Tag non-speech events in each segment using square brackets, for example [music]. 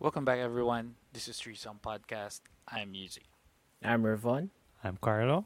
Welcome back, everyone. This is Three Threesome Podcast. I'm Yuzi. I'm Ravon. I'm Carlo.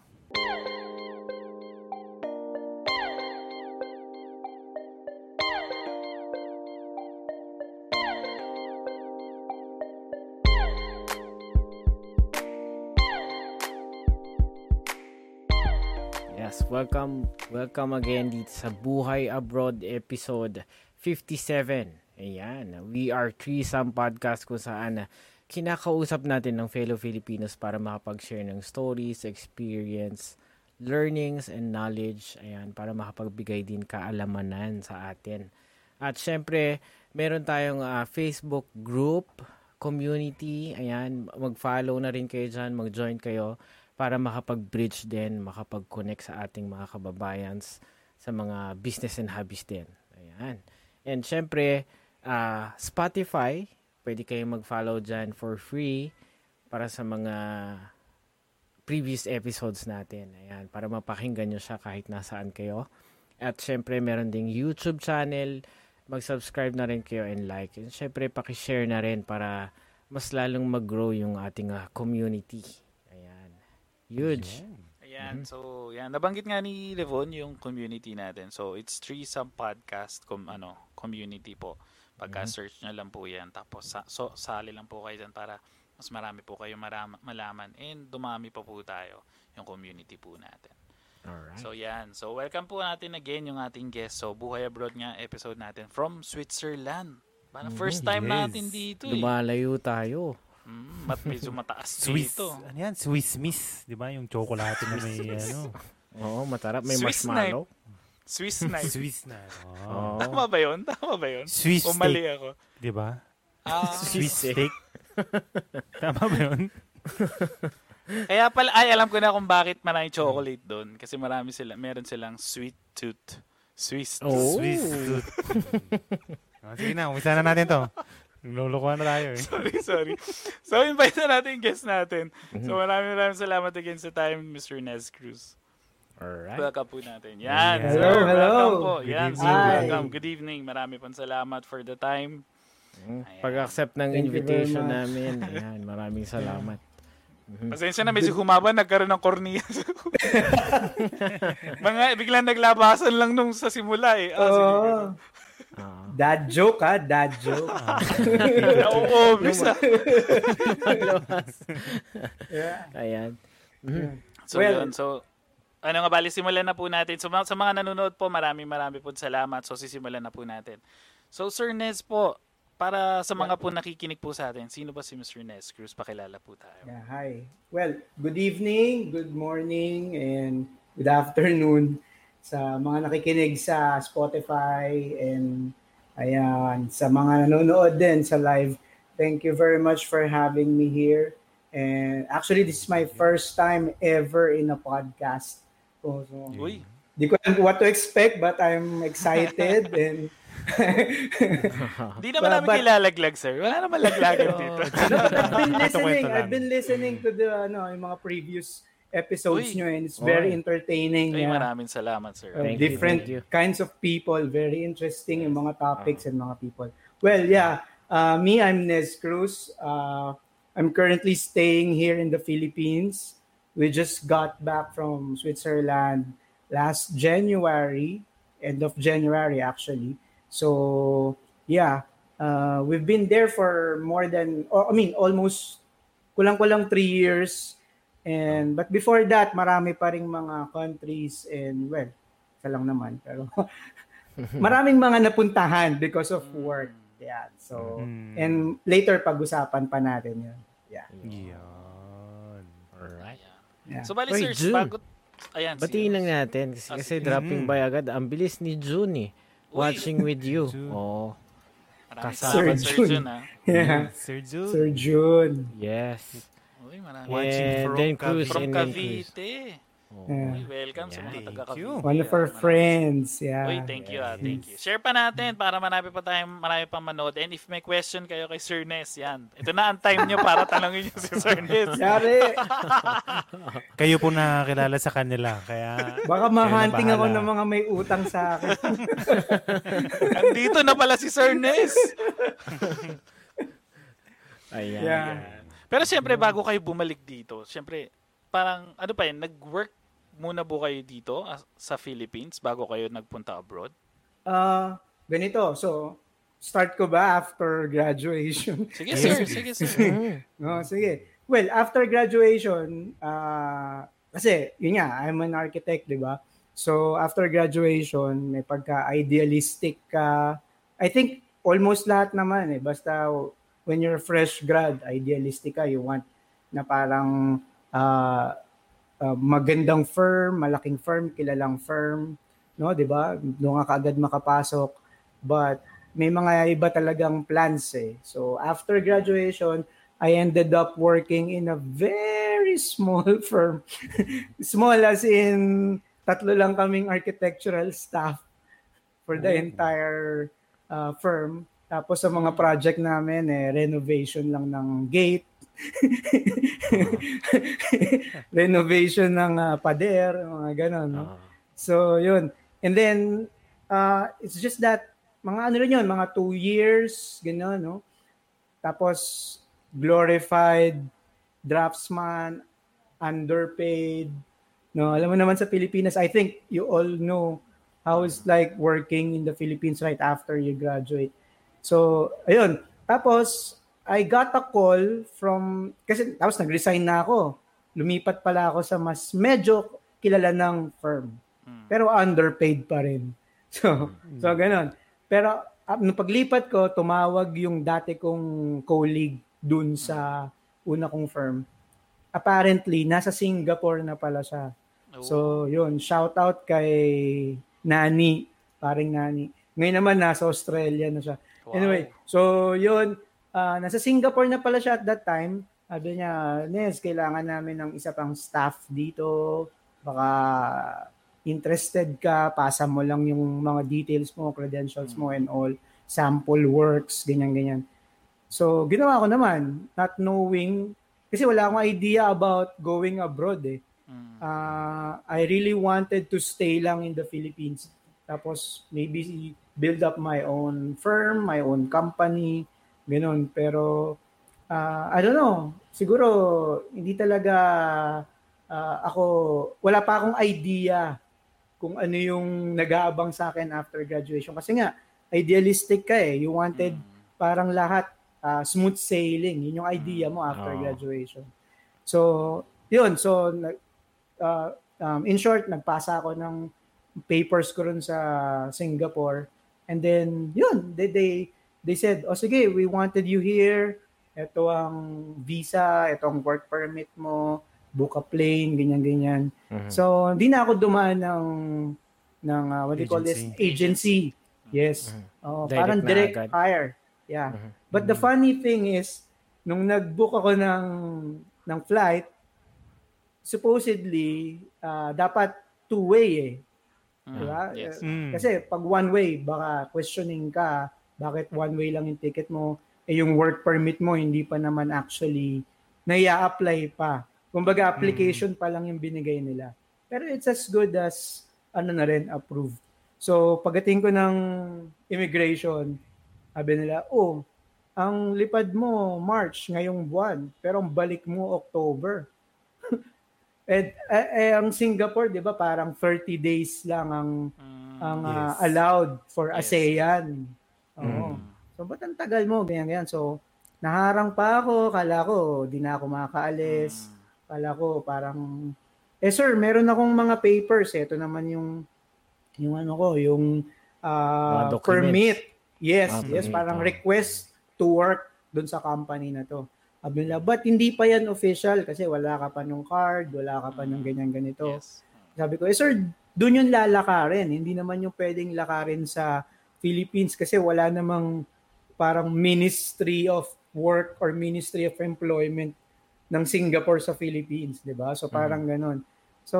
Yes, welcome welcome again dito sa Buhay Abroad episode 57. Ayan, we are Threesome Podcast kung saan kinakausap natin ng fellow Filipinos para makapag-share ng stories, experience, learnings, and knowledge. Ayan, para makapagbigay din kaalamanan sa atin. At syempre, meron tayong ah, Facebook group, community. Ayan, mag-follow na rin kayo dyan, mag-join kayo para makapag-bridge din, makapag-connect sa ating mga kababayans sa mga business and hobbies din. Ayan. And syempre, ah, Spotify, pwede kayong mag-follow dyan for free para sa mga previous episodes natin. Ayan, para mapakinggan nyo siya kahit nasaan kayo. At syempre, meron ding YouTube channel. Mag-subscribe na rin kayo and like. And syempre, pakishare na rin para mas lalong mag-grow yung ating ah, community. Ayan. Huge. Ayan, so yan. Nabanggit nga ni Levon yung community natin. So it's Threesome Podcast com, ano, community po. Pagka-search nyo lang po yan. Tapos sa, so, sali lang po kayo dyan para mas marami po kayo marama, malaman. And dumami pa po tayo yung community po natin. Alright. So yan. So welcome po natin again yung ating guest. So Buhay Abroad nga episode natin from Switzerland. Parang first time yes. natin dito eh. Lumalayo tayo. Mm, mat medyo mataas [laughs] Swiss. dito. Ano yan? Swiss Miss. Di ba? Yung chocolate na may [laughs] ano. Oo, matarap. May Swiss marshmallow. [laughs] Swiss knife. Swiss. Oo. Oh. [laughs] Tama ba yun? Tama ba yun? Swiss O mali steak. ako. Di ba? Ah, Swiss steak. [laughs] Tama ba yun? kaya pala, ay alam ko na kung bakit maraming chocolate doon. Kasi marami sila, meron silang sweet tooth. Swiss tooth. Oh. Swiss. tooth. Ah, sige na, umisa na natin to. Lulukuhan na tayo eh. Sorry, sorry. So, invite na natin yung guest natin. So, maraming maraming salamat again sa time, Mr. Nez Cruz. Alright. Welcome po natin. Yan, Hello, sir. hello. Welcome po. Good Yan, sir. evening. Welcome. Good evening. Marami pong salamat for the time. Mm. Ayan. Pag-accept ng Thank invitation namin. [laughs] Ayan, maraming salamat. Pasensya na, medyo humaba, nagkaroon ng cornea. [laughs] Mga, biglang naglabasan lang nung sa simula eh. Ah, sige. Oh, Ah. dad joke ha, dad joke. Na-obvious ah. [laughs] yeah. Ayan. Mhm. So, Well- yun. So, ano nga bali, simulan na po natin. So, sa mga nanonood po, maraming marami po salamat. So, sisimulan na po natin. So, Sir Nez po, para sa mga po nakikinig po sa atin, sino ba si Mr. Nez Cruz? Pakilala po tayo. yeah, hi. Well, good evening, good morning, and good afternoon sa mga nakikinig sa Spotify and ayan, sa mga nanonood din sa live. Thank you very much for having me here. And actually, this is my first time ever in a podcast. So, so, Uy, di ko alam what to expect, but I'm excited [laughs] and [laughs] di naman But- namin but- kilalaglag, sir. Wala naman laglagan [laughs] dito. I've been listening. I've been listening to the ano, yung mga previous episodes Uy. nyo and it's very Oy. entertaining. Ay, yeah. maraming salamat, sir. Um, Thank you, different thank you. kinds of people, very interesting yung mga topics and mga people. Well, yeah, uh, me, I'm Nez Cruz. Uh, I'm currently staying here in the Philippines. We just got back from Switzerland last January, end of January actually. So, yeah, uh, we've been there for more than, or, I mean, almost kulang-kulang three years. And but before that, marami pa ring mga countries and well, isa lang naman pero [laughs] maraming mga napuntahan because of work. Yeah. So Mm. and later pag-usapan pa natin 'yun. Yeah. Yan. Yeah. So, bali, Uy, sir, June. bago... Ayan, Batiin lang natin kasi, Ah, kasi sige. dropping Mhm. by agad. Ang bilis ni June eh. Uy. Watching with you. June. Oh, Kasama. Sir Sir Jun. Jun, ah. Yeah. Sir Jude. Sir June. yes. Uy, maraming. Watching And from then Cruz Cavite. From Cruz. Cavite. Oh. Yeah. Uy, welcome sa mga Yan. taga Thank you. Cavite. One of our friends. Yeah. Uy, thank you ah, thank you. Share pa natin para marami pa tayong marami pang manood. And if may question kayo kay Sir Ness, yan. Ito na ang time nyo para tanongin nyo si Sir Ness. [laughs] Yari, [laughs] Kayo po nakakilala sa kanila. Kaya baka ma-hunting ako ng mga may utang sa akin. [laughs] Andito na pala si Sir Ness. Ayan. Yeah. Pero siyempre, bago kayo bumalik dito, siyempre, parang, ano pa yun, nag-work muna po kayo dito as- sa Philippines bago kayo nagpunta abroad? Ah, ganito. So, start ko ba after graduation? [laughs] Sige, sir. Sige, sir. No, [laughs] sige. Well, after graduation, ah, kasi, yun nga, I'm an architect, di ba? So, after graduation, may pagka-idealistic ka. I think, almost lahat naman eh. Basta, when you're fresh grad, idealistic ka. You want na parang ah, ah, magandang firm, malaking firm, kilalang firm. No, di ba? Doon ka kaagad makapasok. But, may mga iba talagang plans eh. So, after graduation, I ended up working in a very small [laughs] firm. small as in tatlo lang kaming architectural staff for the entire uh, firm. Tapos sa mga project namin, eh, renovation lang ng gate, [laughs] renovation ng uh, pader, mga ganon. No? Ah. So, yun. And then, uh, it's just that, mga ano rin yun, mga two years, gano'n, no? Tapos, glorified draftsman, underpaid, no? Alam mo naman sa Pilipinas, I think you all know how it's like working in the Philippines right after you graduate. So, ayun. Tapos, I got a call from, kasi tapos nag-resign na ako. Lumipat pala ako sa mas medyo kilala ng firm. Mm. Pero underpaid pa rin. [laughs] So, so ganun. Pero uh, nung paglipat ko, tumawag yung dati kong colleague dun sa una kong firm. Apparently, nasa Singapore na pala siya. Oh. So, yun. Shout out kay Nani. Paring Nani. Ngayon naman, nasa Australia na siya. Wow. Anyway, so yun. Ah, nasa Singapore na pala siya at that time. Sabi niya, Nes, kailangan namin ng isa pang staff dito. Baka interested ka, pasa mo lang yung mga details mo, credentials mo and all, sample works, ganyan-ganyan. So, ginawa ko naman, not knowing, kasi wala akong idea about going abroad eh. Uh, I really wanted to stay lang in the Philippines. Tapos, maybe build up my own firm, my own company, ganun. Pero, uh, I don't know, siguro, hindi talaga uh, ako, wala pa akong idea kung ano yung nag-aabang sa akin after graduation. Kasi nga, idealistic ka eh. You wanted Mm. parang lahat uh, smooth sailing. Yun yung idea mo after Oo. graduation. So, yun. So, uh, um, in short, nagpasa ako ng papers ko rin sa Singapore. And then, yun, they, they, they said, oh sige, we wanted you here. Ito ang visa, ito ang work permit mo, book a plane, ganyan-ganyan. Mhm. So, hindi na ako dumaan ng, ng uh, what do you call this? Agency. Agency. Yes. Mhm. Oh, Direct parang direct agad. hire. Yeah. Mhm. But the funny thing is, nung nag-book ako ng, ng flight, supposedly, uh, dapat two-way eh. Mm. Diba? Yes. Mm. Kasi pag one way, baka questioning ka, bakit one way lang yung ticket mo, eh yung work permit mo, hindi pa naman actually naya-apply pa. Kumbaga, application pa lang yung binigay nila. Pero it's as good as, ano na rin, approved. So, pagdating ko ng immigration, sabi nila, oh, ang lipad mo March ngayong buwan, pero ang balik mo October. [laughs] eh, eh, eh, ang Singapore, di ba, parang 30 days lang ang Mm. ang Yes. ah, allowed for Yes. ASEAN. Oo. Mm. So, ba't ang tagal mo? Ganyan, ganyan. So, naharang pa ako. Kala ko, di na ako makakaalis. Mm. Kala ko, parang, eh sir, meron akong mga papers. Ito naman yung, yung ano ko, yung documents. permit. Yes, Ah, yes, permit, parang ah. request to work dun sa company na to. Sabi nila, but hindi pa yan official kasi wala ka pa nung card, wala ka pa nung ganyan ganito. Yes. Sabi ko, eh sir, doon yung lalakarin. Hindi naman yung pwedeng lakarin sa Philippines kasi wala namang parang Ministry of Work or Ministry of Employment ng Singapore sa Philippines, di ba? So parang ganun. So,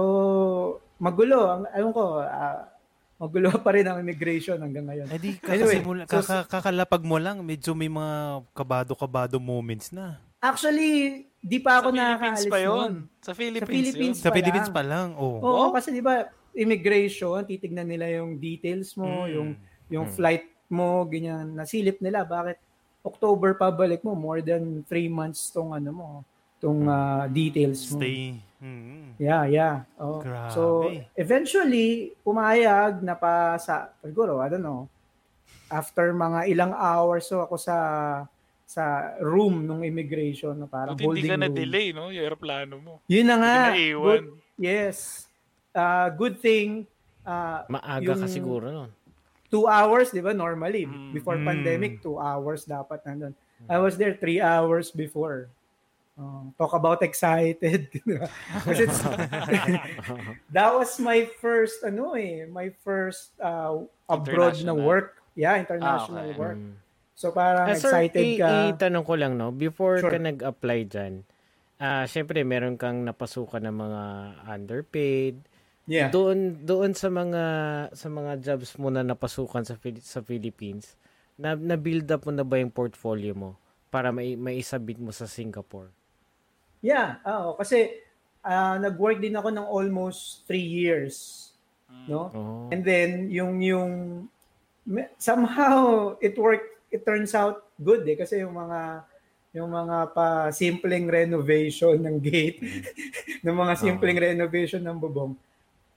magulo. Ang, ayun ko, ah, magulo [laughs] pa rin ang immigration hanggang ngayon. Eh di, Anyway, kakasimula, so- kaka, kakalapag mo lang, medyo may mga kabado-kabado moments na. Actually, di pa ako Sa Philippines nakakaalis pa yun. Sa Philippines, Philippines yun. Sa pa Philippines lang. pa lang, oh. Oo, Wow. kasi di ba, immigration, titignan nila yung details mo, Mm. yung yung Mm. flight mo, ganyan, nasilip nila. Bakit October pabalik mo, more than three months tong ano mo, tong ah, details mo. Stay. Mm. Yeah, yeah. Oh. Grabe. So, eventually, pumayag na pa sa, siguro, I don't know, after mga ilang hours so ako sa sa room nung immigration na parang Buti hindi holding ka room. na-delay, no? Yung aeroplano mo. Yun na nga. Hindi na Good, yes. Uh, good thing, uh, Maaga ka Yung- siguro nun. Two hours, di ba, normally. Mm. Before Mm. pandemic, two hours dapat nandun. I was there three hours before. Uh, talk about excited. [laughs] Kasi it's, [laughs] [laughs] that was my first, ano eh, my first uh, abroad na work. Yeah, international Ah, okay. work. Mm. So parang Ah, sir, excited i- ka. itanong ko lang, no? Before Sure. ka nag-apply dyan, ah syempre, meron kang napasukan ng mga underpaid. Yeah. Doon doon sa mga sa mga jobs mo na napasukan sa sa Philippines, na na build up mo na ba yung portfolio mo para may maisabit mo sa Singapore? Yeah, oo. Kasi ah, nag-work din ako ng almost three years. No? Oh. And then, yung, yung, me- somehow, it worked, it turns out good eh. Kasi yung mga, yung mga pa simpleng renovation ng gate, [laughs] ng mga simpleng renovation ng bubong,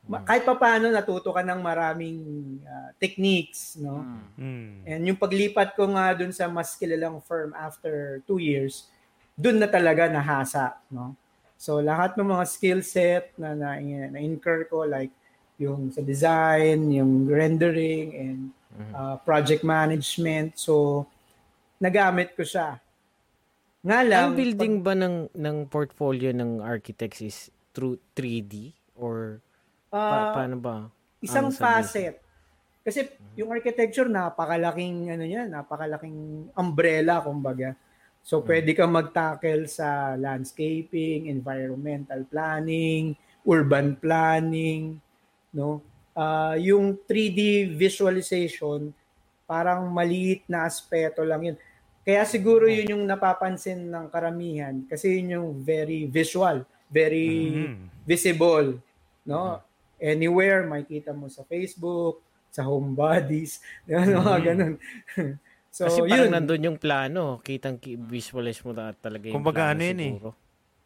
ma- kahit pa paano natuto ka ng maraming ah, techniques, no? Mm. Mm. And yung paglipat ko nga dun sa mas kilalang firm after two years, dun na talaga nahasa, no? So lahat ng mga skill set na, na, na incur ko like yung sa design, yung rendering and uh, project management. So nagamit ko siya. Nga lang Ang building ba ng ng portfolio ng architects is through 3D or pag- pa- ah, paano ba? isang ang sabihin? facet. Kasi yung architecture napakalaking ano yan, napakalaking umbrella kumbaga. So pwede kang mag-tackle sa landscaping, environmental planning, urban planning, no? Ah, yung 3D visualization parang maliit na aspeto lang yun. Kaya siguro yun yung napapansin ng karamihan kasi yun yung very visual, very Mm. visible, no? Anywhere makita mo sa Facebook, sa home bodies, di ba? mga ganun. [laughs] so, Kasi parang yun. nandun yung plano, kitang ki- visualize mo na talaga yung Kumbaga, plano ano yun eh. siguro.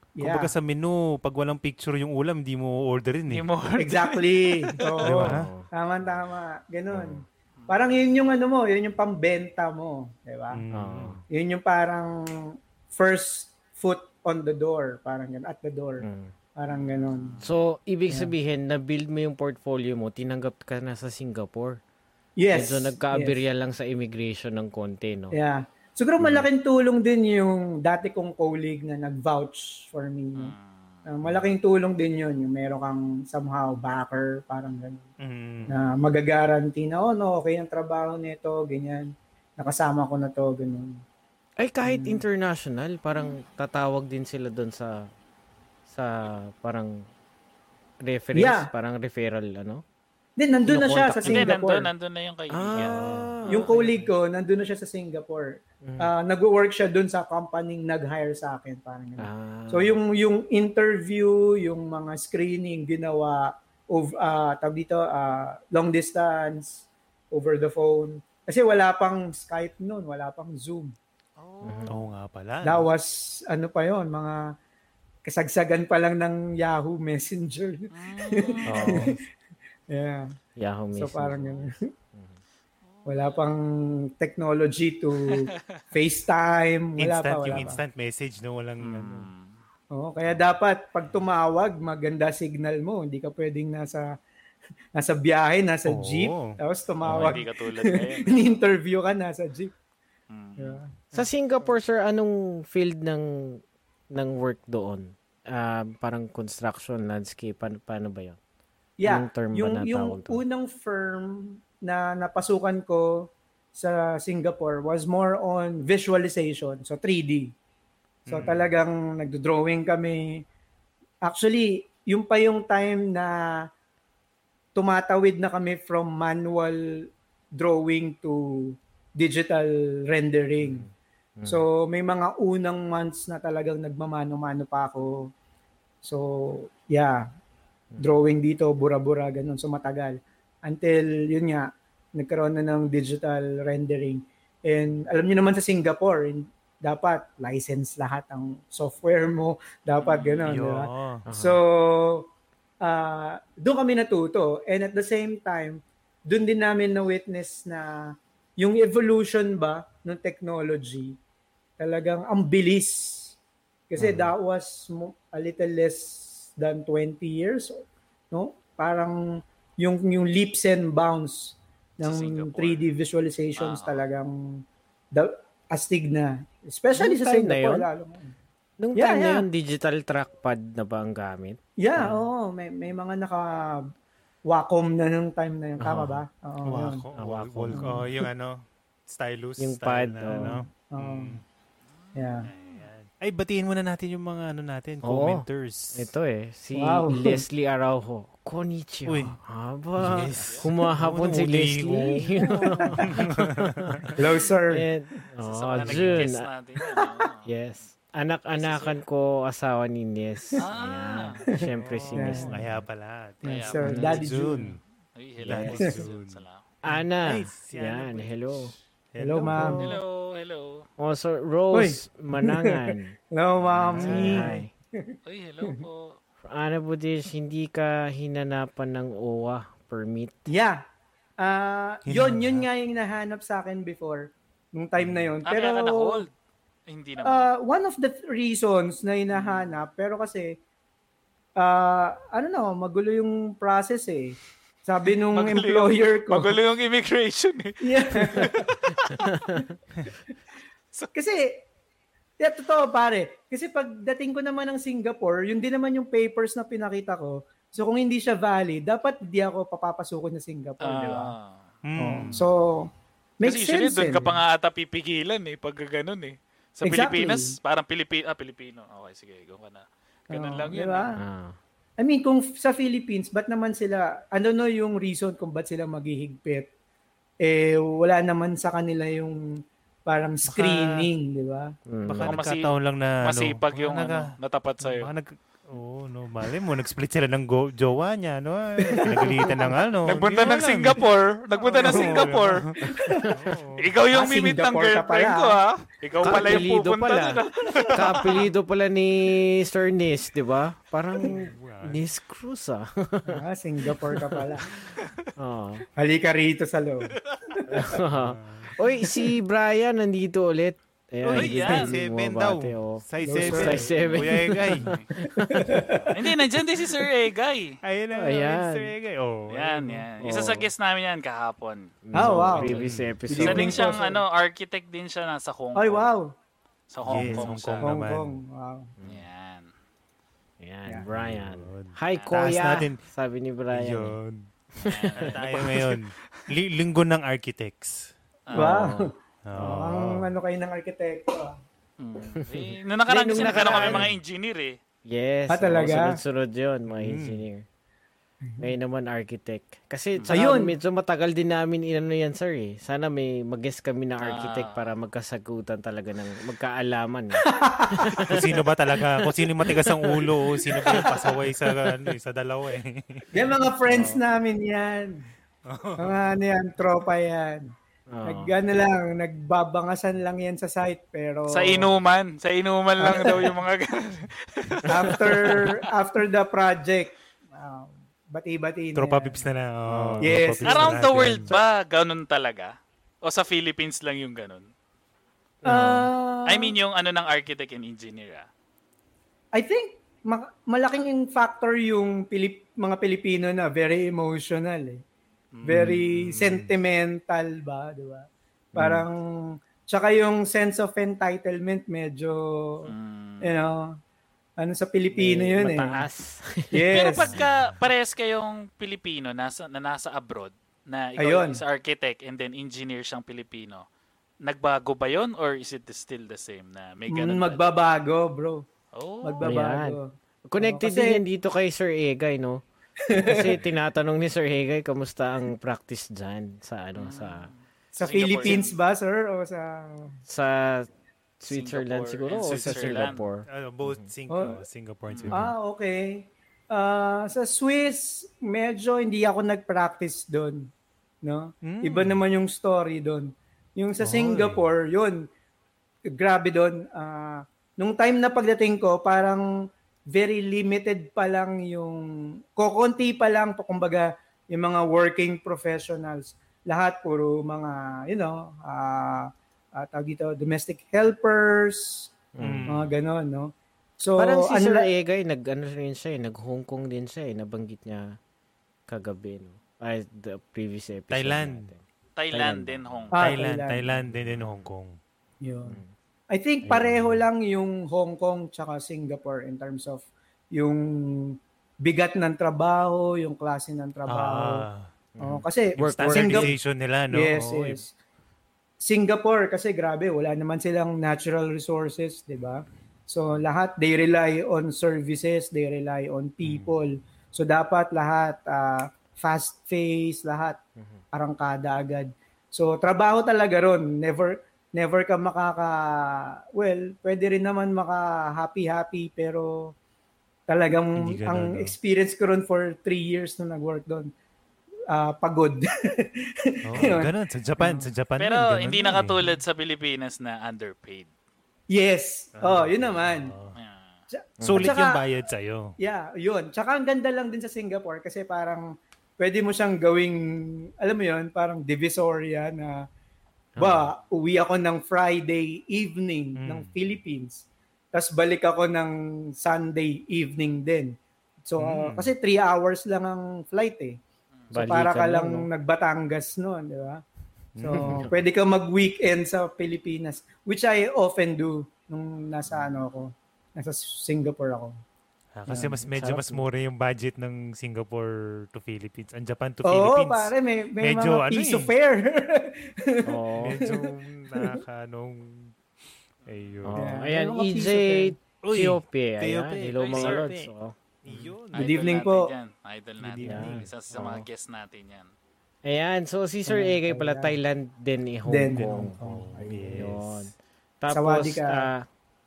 Yeah, Kumbaga sa menu, pag walang picture yung ulam, hindi mo orderin eh. Hindi mo exactly. [laughs] Oo. Di ba? Tama, tama. Ganun. Parang yun yung ano mo, yun yung pambenta mo. Di ba? Mm. Oo. Yun yung parang first foot on the door. Parang ganun. At the door. Mm. Parang ganun. So, ibig sabihin, na-build mo yung portfolio mo, tinanggap ka na sa Singapore. Yes. Medyo nagka-aberya lang sa immigration ng konti, no? Yeah. Siguro malaking tulong din yung dati kong colleague na nag-vouch for me. no? Ah, malaking tulong din yun. Yung meron kang somehow backer, parang ganun. Mm. Na magagaranti na, oh no, okay ang trabaho nito, ganyan. Nakasama ko na to, ganun. Ay, kahit Mm. international, parang tatawag din sila doon sa sa parang reference, Yeah. parang referral, ano? Then, nandun na siya sa Hindi, nandun, Singapore. nandun na yung kaibigan. Ah, Yung colleague ko, nandun na siya sa Singapore. Mm. Ah, nag-work siya dun sa company nag-hire sa akin. Parang. Ah. So yung yung interview, yung mga screening ginawa of uh, tawag dito ah, long distance over the phone. Kasi wala pang Skype noon, wala pang Zoom. Oo nga pala. That was ano pa yon, mga kasagsagan pa lang ng Yahoo Messenger. [laughs] Oo. yeah. Yahoo So Messenger. parang ganun. wala pang technology to FaceTime, wala instant, pa, wala yung pa. instant message, no? Walang ano. Mm. Oo, kaya dapat pag tumawag, maganda signal mo. Hindi ka pwedeng nasa [laughs] nasa biyahe, nasa Oo. jeep, tapos Oh, tumawag. hindi katulad ngayon. [laughs] Ni-interview ka nasa jeep. Mm. Yeah. Sa Singapore, sir, anong field ng ng work doon? Ah, parang construction, landscape, paano, paano ba yun? Yeah, Anong term ba yung, na yung doon? unang firm na napasukan ko sa Singapore was more on visualization, so 3D. So Mm. talagang nagdo-drawing kami. Actually, yung pa yung time na tumatawid na kami from manual drawing to digital rendering. So may mga unang months na talagang nagmamano-mano pa ako. So yeah, drawing dito, bura-bura, ganun. So matagal. Until yun nga, nagkaroon na ng digital rendering. And alam niyo naman sa Singapore, in- dapat license lahat ang software mo, [laughs] dapat gano'n, di ba? Yo. So, uh, doon kami natuto. And at the same time, doon din namin na-witness na yung evolution ba ng technology, talagang ang bilis. Kasi that was mo- a little less than 20 years, no? Parang yung yung leaps and bounds ng Singapore. 3D visualizations Ah. talagang da, astig na. Especially Nung sa time na Singapore. yun? Lalo. Nung Yeah, time na yeah. yun, digital trackpad na ba ang gamit? Yeah, oo. May, may mga naka Wacom na nung time na yun. Tama ba? Oo. yun. Wako. Ah, oh, yung ano, stylus. Yung style pad, Na, oh. ano. Mm. Yeah. Ayan. Ay, batiin muna natin yung mga ano natin, Oo. commenters. Ito eh, si Wow. [laughs] Leslie Araujo. Konnichiwa. Uy. Haba. Yes. Humahapon si Leslie. [laughs] Hello, sir. And, Isa sa oh, mga naging Jun. guest natin. yan, oo. Yes. Anak-anakan ko asawa ni Nes. Ah. Ayan. Siyempre si Oh, Nes. Kaya pala. Yes, Kaya sir. pala. Daddy June. Uy, hello. Yes. Salamat. Ana. Nice. Yan, Yan, ano po. Hello. Hello, ma'am. Hello, hello. Also, Rose Manangan. Hello, mommy. Hi. Uy, hello po. Ana Budish, hindi ka hinanapan ng OWA permit. Yeah. Ah, yun, yun nga yung nahanap sa akin before nung time na yun. Ah, Pero kaya ka na-hold. Eh, Hindi naman. uh, one of the th- reasons na hinahanap, pero kasi ah, ano na, magulo yung process eh. Sabi nung Magulo yung- employer ko. Magulo yung immigration eh. Yeah. [laughs] Kasi, yeah, totoo pare. Kasi pagdating ko naman ng Singapore, yun din naman yung papers na pinakita ko. So kung hindi siya valid, dapat hindi ako papapasukin sa Singapore, di ba? Ah. Oh, So, makes Kasi usually sense. doon eh. ka pa nga ata pipigilan eh, pag ganun eh. Sa Exactly. Pilipinas, parang Pilipino, ah, Pilipino. Okay, sige, go ka na. Ganun Oh, lang di yun. eh. Ah. I mean, kung sa Philippines, ba't naman sila, ano no yung reason kung ba't sila maghihigpit? Eh, wala naman sa kanila yung parang screening, di ba? Mm. Baka Baka masi- nagkataon lang na Masipag ano, yung baka ano, naga- natapat sa'yo. Baka nag... Oo, no, mali mo, nag-split sila ng go- jowa niya, no? Nagalitan ng ano. [laughs] Nagpunta ng. Singapore. Nagpunta ng Singapore. [laughs] Ikaw yung Ah, mimit ng girlfriend ko ha. Ikaw pala yung pupunta pala. doon ah. [laughs] Kaapelido pala ni Sir Nis, di ba? Parang Nis Cruz ah. Ah, Singapore ka pala. Oo. Halika rito sa loob. Oy, si Brian nandito ulit. Ayan, Uy, hindi yan. tayo Seven daw. bumabate, oh. Size Size 7. Size seven. Kuya Egay. [laughs] Hindi, nandyan din si Sir Egay. Ayun na. Ayan. Mr. Egay. Oh, Yan, ayun, yan. Oh. Isa sa guest namin yan kahapon. Ah, wow. Previous episode. Isa din siyang sir. ano, architect din siya nasa Hong Kong. Ay, wow. Sa Hong Yes, Kong Hong siya. Kong. Hong naman. Kong. Wow. Yan. Ayan, Yeah. Brian. Hi, Kuya. natin. Sabi ni Brian. Yun. Tayo [laughs] ngayon? Li- linggo ng architects. Ah, Oo. Ang ano kayo ng arkitekto. hmm. [laughs] Eh, nung nakaraan Hindi, kasi nung nagkaroon kami mga engineer eh. Yes. Ah, talaga? sunod-sunod yun, mga Mm. engineer. Ngayon naman architect. Kasi sa Ayun. medyo matagal din namin inano yan, sir eh. Sana may mag-guest kami na architect Ah. para magkasagutan talaga ng magkaalaman. eh. [laughs] kung sino ba talaga, kung sino yung matigas ang ulo, o sino ba yung pasaway sa, ano, eh, sa dalawa eh. Yan mga friends namin yan. Mga ano yan, tropa yan. Oo. Nag, lang, nagbabangasan lang yan sa site pero Sa inuman. Sa inuman lang daw yung mga ganun. [laughs] after after the project, uh, bati-bati na. Tropa pips na na. Oh, Yes. na Around the world ba, ganun talaga? O sa Philippines lang yung ganun? Ah, I mean yung ano ng architect and engineer ah. I think ma- malaking in factor yung Pilip- mga Pilipino na very emotional eh. Very sentimental ba, di ba? Parang tsaka yung sense of entitlement medyo Mm. you know, ano sa Pilipino May yun eh. Mataas. [laughs] Pero Yes. pagka pares kayong Pilipino nasa, na nasa abroad, na ikaw Ayun. is architect and then engineer siyang Pilipino, nagbago ba yon or is it still the same na may Mm, ganun ba? magbabago, bro. Oh, Magbabago. Connected Oo, kasi- din yan dito kay Sir Egay, no? Kasi [laughs] tinatanong ni Sir Egay, kamusta ang practice dyan sa ano sa Sa Singapore Philippines ba, sir? O sa... sa Switzerland Singapore siguro o sa. Singapore? Ano, both Sing- Oh. Singapore and Switzerland. Ah, okay. Ah, sa Swiss, medyo hindi ako nag-practice doon. No? Mm. Iba naman yung story doon. Yung sa Singapore, yun, grabe doon. ah, nung time na pagdating ko, parang very limited pa lang yung, kokonti pa lang, kumbaga, yung mga working professionals. Lahat puro mga, you know, ah uh, tawag dito, domestic helpers, mga ganon, no? So, Parang si Sir unlike- Egay, nag, ano rin siya eh, nag-Hong Kong din siya eh, nabanggit niya kagabi, no? Ay, the previous episode Thailand. natin. Thailand Thailand. din, Hong Ah, Thailand, Thailand. Thailand, din din Hong Kong. Yun. I think pareho lang yung Hong Kong tsaka Singapore in terms of yung bigat ng trabaho, yung klase ng trabaho. Ah, Oh, kasi Work- Singapore, standardization nila, no? yes, Oo, yes. Singapore kasi grabe, wala naman silang natural resources, 'di ba? So lahat they rely on services, they rely on people. So dapat lahat ah, fast pace, lahat arangkada agad. So trabaho talaga ron, never never ka makaka well, pwede rin naman maka happy happy pero talagang ang no? experience ko ron for three years na nag-work doon. ah, pagod. [laughs] Yun. ganun. Sa Japan, sa Japan Pero yun, ganun hindi eh. nakatulad sa Pilipinas na underpaid. yes. Oh, yun naman. Oo. Yeah. Sulit tsaka- yung bayad sa'yo. Yeah, yun. Tsaka ang ganda lang din sa Singapore kasi parang pwede mo siyang gawing, alam mo yun, parang divisoria na ba, uwi ako ng Friday evening Mm. ng Philippines. Tapos balik ako ng Sunday evening din. So, uh, kasi three hours lang ang flight eh. So, Balikan para ka lang, lang no? nagbatangas noon, di ba? So, [laughs] pwede ka mag-weekend sa Pilipinas, which I often do nung nasa ano ako, nasa Singapore ako. Ah, kasi mas medyo mas mura yung budget ng Singapore to Philippines. Ang Japan to Oo, Philippines. pare, may, may Medyo mga ano piece of eh. fare. [laughs] Oo. Medyo nakakanong... Ayun. Oo. Yeah, Ayan, EJ Tiope. Ayan, hello mga. Oo. Yun. Good evening po. Yan. Idol natin. evening. Isa sa mga guest natin yan. Ayan, so si Sir Egay pala, Thailand. Din ni Hong Then, Kong. Hong Kong. Yun. Yes. Tapos, Sawadi ka. ah,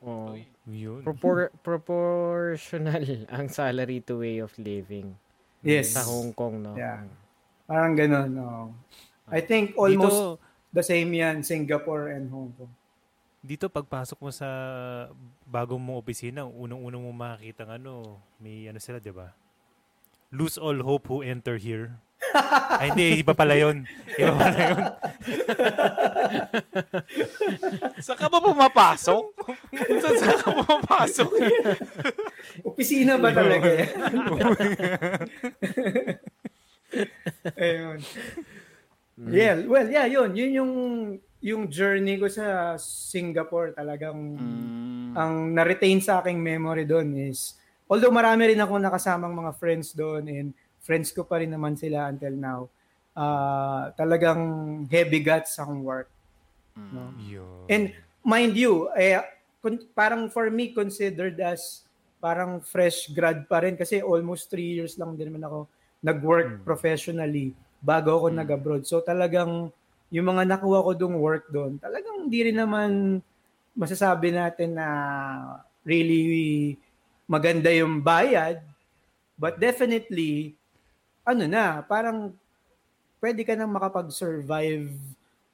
oh. Yun. propor- proportional [laughs] ang salary to way of living yes. sa Hong Kong, no? Yeah. Parang ganun. No. I think almost Dito, the same yan, Singapore and Hong Kong. dito pagpasok mo sa bagong mong opisina, unang-unang mo makikita ng ano, may ano sila, 'di ba? Lose all hope who enter here. Ay, hindi, iba pala yun. Iba pala yun. Saan ka ba pumapasok? Saan saan ka pumapasok? Opisina ba talaga yan? Ayun. Yeah, well, yeah, yun. Yun yung yung journey ko sa Singapore talagang Mm. ang na-retain sa aking memory doon is although marami rin ako nakasamang mga friends doon and friends ko pa rin naman sila until now. ah talagang heavy guts ang work. No? Yun. And mind you, eh, kun- parang for me considered as parang fresh grad pa rin kasi almost three years lang din naman ako nag-work professionally bago ako nag-abroad. So talagang yung mga nakuha ko dong work doon, talagang hindi rin naman masasabi natin na really maganda yung bayad. But definitely, ano na, parang pwede ka nang makapag-survive,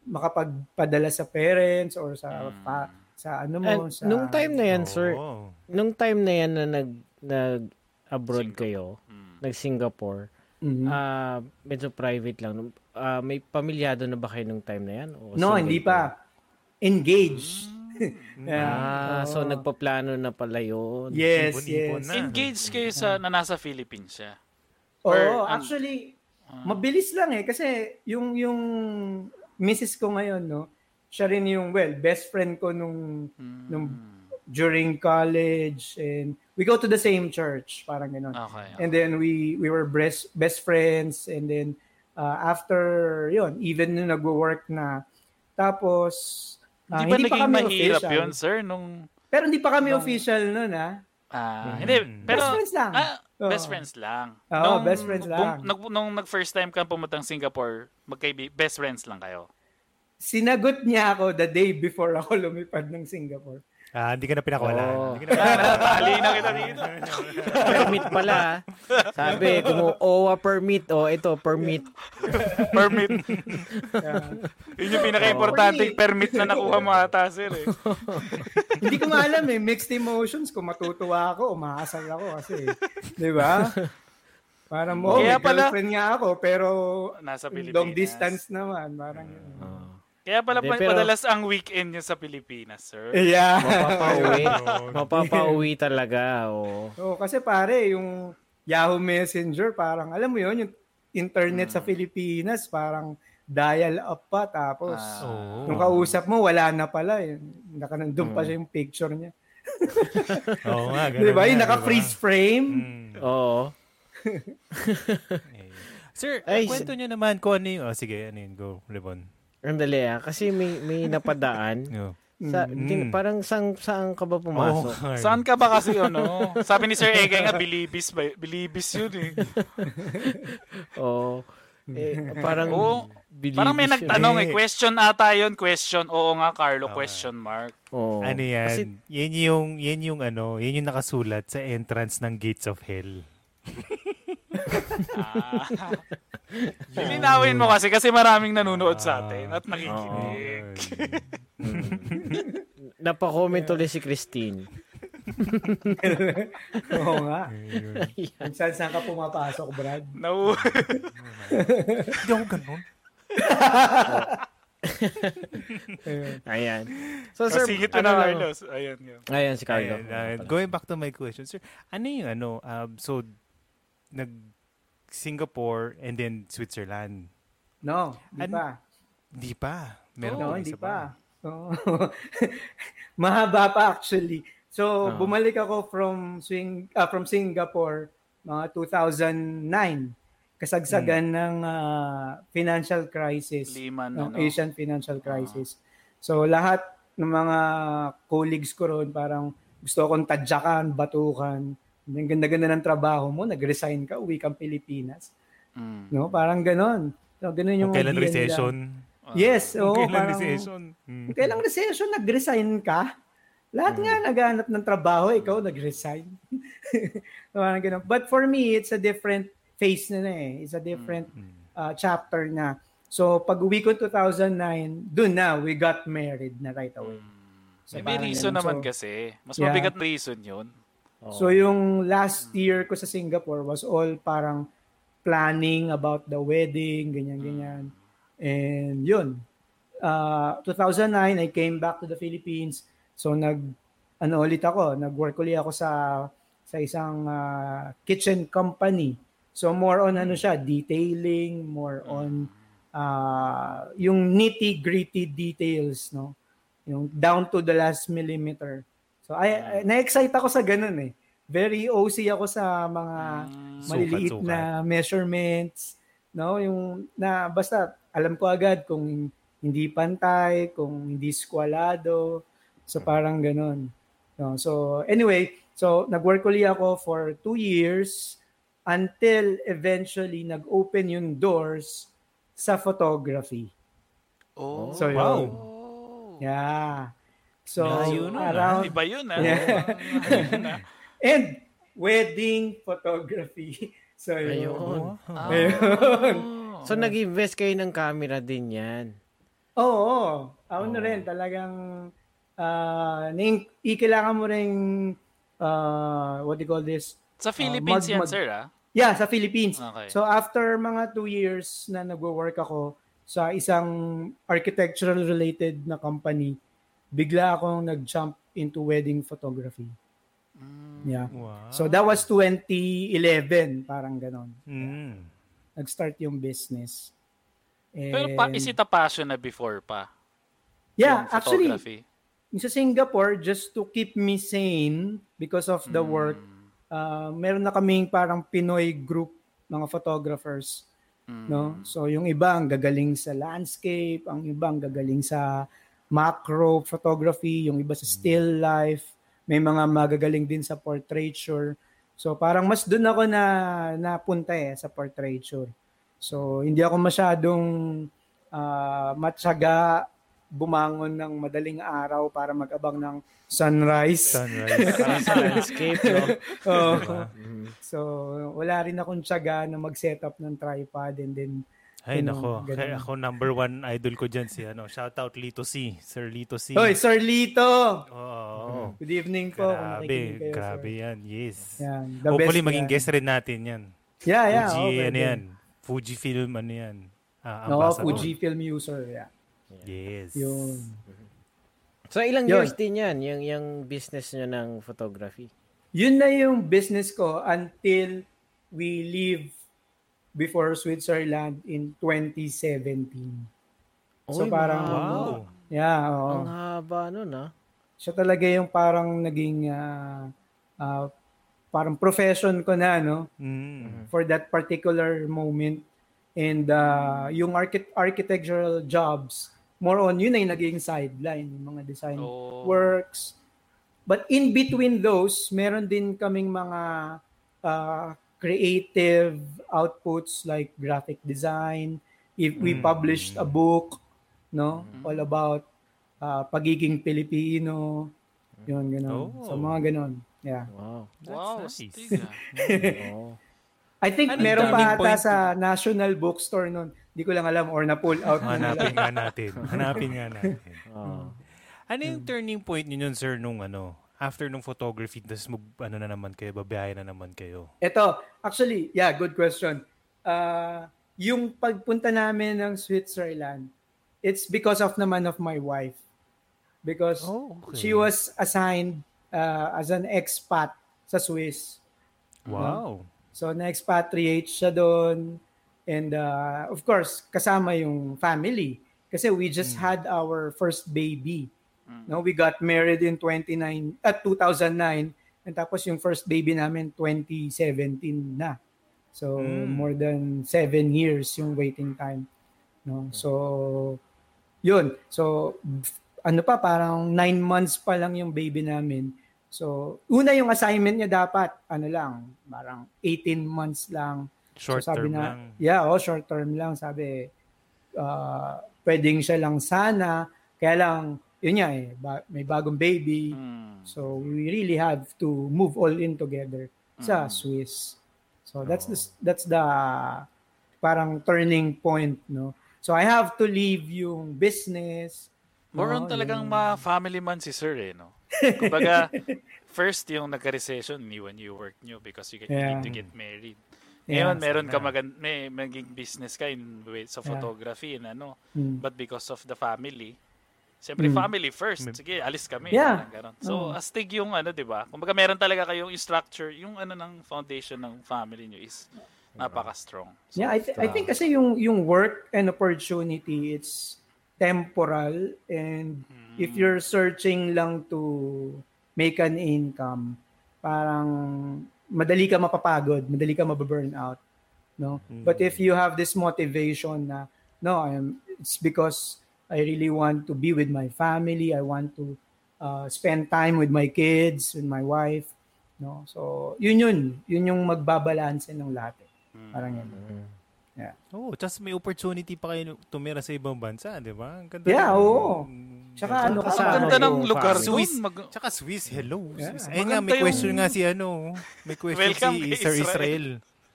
makapagpadala sa parents or sa pa- sa ano mo, And sa nung time na yan, sir, Oo. nung time na yan na nag, nag abroad Singapore. kayo, Mm. nag-Singapore, Mhm. ah medyo private lang. Ah, may pamilyado na ba kayo nung time na yan? O No, hindi pa. Engaged. [laughs] Ah, so nagpaplano na pala yun. Yes, yes. na. Engaged kayo sa na nasa Philippines siya. Oo, Or, um, actually, mabilis lang eh. Kasi yung, yung missis ko ngayon, no, siya rin yung, well, best friend ko nung, nung during college and we go to the same church, parang gano'n. Okay. And then we we were best best friends and then uh, after yon even nung nagwo-work na tapos ah, Hindi ba naging kami mahirap official. yun, sir? Nung, Pero hindi pa kami Nung- official noon ah. ah, hindi, pero, best friends lang. ah, Oo. best friends lang. Oo, best friends lang. nag, nung nag-first time ka pumuntang Singapore, magkaibi, best friends lang kayo. Sinagot niya ako the day before ako [laughs] lumipad ng Singapore. Ah, hindi ka na pinakawalan. Oo. Hindi ka na. Tali [laughs] na kita dito. permit pala. ah. Sabi, kung OWA permit, o oh, ito, permit. [laughs] Permit. Yeah. Yun yung pinaka-importante Oh. permit na nakuha mo ata, sir. Eh. [laughs] Hindi ko nga alam eh, mixed emotions kung matutuwa ako o maasal ako kasi, 'di ba? Para mo, Kaya may pala- girlfriend nga ako, pero Nasa Pilipinas. long distance naman, parang yun. Oh. Kaya pala Hindi, pa- pero- madalas ang weekend nyo sa Pilipinas, sir. Yeah. Mapapauwi. [laughs] [laughs] Mapapauwi talaga. Oh. Oo, kasi pare, yung Yahoo Messenger, parang, alam mo yun, yung internet sa Pilipinas, parang dial up pa, tapos, Ah. Nung kausap mo, wala na pala. Eh. Nakanandun pa siya yung picture niya. [laughs] Oo nga, ganun Di ba? Yung naka-freeze frame. Mm. Oo. Sir, Ay, kwento niyo naman kung ano yung... Oh, sige, ano yun? Go, Levon. Andali ah. Kasi may, may napadaan. Go. [laughs] Sa, Mm. tin- parang sang, saan ka ba pumasok? Carl. Saan ka ba kasi ano? Sabi ni Sir Ege nga, bilibis, ba? bilibis yun eh. [laughs] Oo. Eh, parang bilibis Parang may nagtanong eh. Eh. Question ata yun. Question. Oo nga, Carlo. Oo. Question mark. Oo. Ano yan? Kasi, yan yung, yan yung ano, yan yung nakasulat sa entrance ng Gates of Hell. [laughs] Ah. Lilinawin mo kasi kasi maraming nanonood sa atin at nakikinig. [laughs] napakomment ulit si Christine. [laughs] Oo nga. Kung saan saan ka pumapasok, Brad. No. [laughs] Hindi ako ganun. Ayan. So, sir, Masingit ano na lang- Carlos. Ayun yun. Ayan, si Carlo. Ayan, uh, going back to my question, sir, ano yung ano, um, so, nag Singapore and then Switzerland. No, di An- pa. Hindi pa. Meron no, pa hindi isa pa. Oo. [laughs] Mahaba pa actually. So, Ah. bumalik ako from swing ah, from Singapore mga 2009 kasagsagan ng ah, financial crisis Liman, ng ano. Asian financial crisis. So lahat ng mga colleagues ko ron parang gusto akong tadyakan, batukan. Ang ganda-ganda ng trabaho mo, nag-resign ka, uwi kang Pilipinas. Mm. No, parang ganon. So, ganon yung kailan idea nila. recession. Yes, oo, kailan parang, recession. Mm. kung kailang recession, nag-resign ka. Lahat nga naghanap ng trabaho, ikaw nag-resign. [laughs] parang ganun. But for me, it's a different phase na na eh. It's a different uh, chapter na. So, pag uwi ko 2009, dun na, we got married na right away. So, May, reason ganun. naman So, kasi. Mas Yeah. mabigat reason yun. So yung last year ko sa Singapore was all parang planning about the wedding, ganyan-ganyan. And yun. Uh, 2009, I came back to the Philippines. So nag, ano ulit ako, nag-work ulit ako sa sa isang uh, kitchen company. So more on ano siya, detailing, more on uh, yung nitty-gritty details, no? Yung down to the last millimeter. So I, I na-excite ako sa ganun eh. Very OC ako sa mga Mm. maliliit Sukat-sukat. na measurements, no? Yung na basta alam ko agad kung hindi pantay, kung hindi squalado. So parang ganun. No? So anyway, so nag-work ulit ako for two years until eventually nag-open yung doors sa photography. Oh. So, wow. yun. Yeah. So Layo nun, ah. around Iba yun ah. Yeah. [laughs] and wedding photography. [laughs] So, Ayun. yun. Ah. Ayun. [laughs] So, nag-invest kayo ng camera din yan. Oo. oo. Ako na Oo. rin, talagang uh, kailangan mo rin uh, what do you call this? Sa Philippines mag- yan, mag- sir ah. Yeah, sa Philippines. Okay. So after mga two years na nagwo-work ako sa isang architectural related na company, bigla akong nag-jump into wedding photography. Mm. Yeah. Wow. So that was 2011, parang ganon. Mm. Nag-start yung business. Pero pa, And- is it a passion na before pa? yeah, actually, yung sa Singapore, just to keep me sane because of the work, Mm. uh, meron na kaming parang Pinoy group, mga photographers. Mm. no? So yung iba ang gagaling sa landscape, ang iba ang gagaling sa macro photography, yung iba sa still life, may mga magagaling din sa portraiture. So parang mas doon ako na napunta eh sa portraiture. So hindi ako masyadong uh, matyaga bumangon ng madaling araw para mag-abang ng sunrise. Sunrise. [laughs] Parang sa landscape, no? Mhm. So, wala rin akong tiyaga na mag-set up ng tripod and then Ay, nako. ganun. Kaya ako number one idol ko dyan si ano. Shout out Lito C. Sir Lito C. Hoy, Sir Lito! Oo. Good evening po. Grabe. kayo, Grabe sir. yan. Yes. Yan, the Hopefully best maging yan. guest rin natin yan. Yeah, yeah. Fuji, okay, ano yan. Fuji film, ano yan. Ah, No. Fuji film user. Yeah. Yes. Yun. So, ilang Yun. years din yan, yung, yung business nyo ng photography? Yun na yung business ko until we leave before Switzerland in 2017. So Oy, parang, Wow. yeah, oo. Ang haba nun, ah. siya talaga yung parang naging ah, ah, parang profession ko na no Mm. for that particular moment and ah, yung archi- architectural jobs more on yun ay naging sideline yung mga design Oh. works but in between those meron din kaming mga ah, creative outputs like graphic design if we Mm. published a book no all about ah, pagiging Pilipino yun ganun Oh. so mga ganun yeah Wow. Wow, That's nice. astig ah. Oo. I think Anong meron turning pa ata point? sa National Bookstore nun hindi ko lang alam or na-pull out. Hanapin nga [laughs] natin. Hanapin nga natin. [laughs] Oo. Ano yung turning point niyo sir, nung ano, after nung photography, tapos mag, ano na naman kayo, babiyahe na naman kayo? Ito, actually, yeah, good question. Uh, yung pagpunta namin ng Switzerland, it's because of naman of my wife. Because Oh, okay. she was assigned uh, as an expat sa Swiss. Wow. So, na-expatriate siya doon. And uh, of course, kasama yung family. Kasi we just had our first baby. No, we got married in 29 at 2009 and tapos yung first baby namin 2017 na. So Mm. more than seven years yung waiting time. No, so yun. So ano pa parang nine months pa lang yung baby namin. So una yung assignment niya dapat ano lang, parang 18 months lang. Short So, sabi term na, lang. Yeah, oh, short term lang. Sabi, uh, pwedeng siya lang sana. Kaya lang, yun nga eh, ba- may bagong baby. Mm. So, we really have to move all in together sa Mm. Swiss. So, that's the, that's the parang turning point, no? So, I have to leave yung business. More no, on talagang yung- ma-family man si Sir eh, no? [laughs] Kumbaga, first yung nagka-recession, iniwan yung work niyo because you, get, you Yeah. need to get married. Yeah, Ngayon, meron ka sana. magan- may maging business ka in sa Yeah. photography and ano. Mm. But because of the family, Siyempre, Mm. family first. Sige, alis kami. Yeah. Parang ganon. So, Oo. astig yung ano, di ba? Kumbaga, meron talaga kayong yung structure, yung ano ng foundation ng family nyo is napaka-strong. So, Yeah, I, th- I think kasi yung yung work and opportunity it's temporal and if you're searching lang to make an income, parang madali ka mapapagod, madali ka mababurn out, no? But if you have this motivation na no, I am it's because I really want to be with my family, I want to uh, spend time with my kids, with my wife, no? So, yun yun, yun yung magbabalanse ng lahat. eh. Parang yun. Oh, just may opportunity pa kayo tumira sa ibang bansa, di ba? Ang ganda Yeah, ng- oo. Tsaka ano, Ang kasama ganda ng lugar. Swiss. Mag- Tsaka Swiss, hello. Yeah. Swiss. Ayun nga, may question yung- nga si ano. May question si Sir Israel. Israel.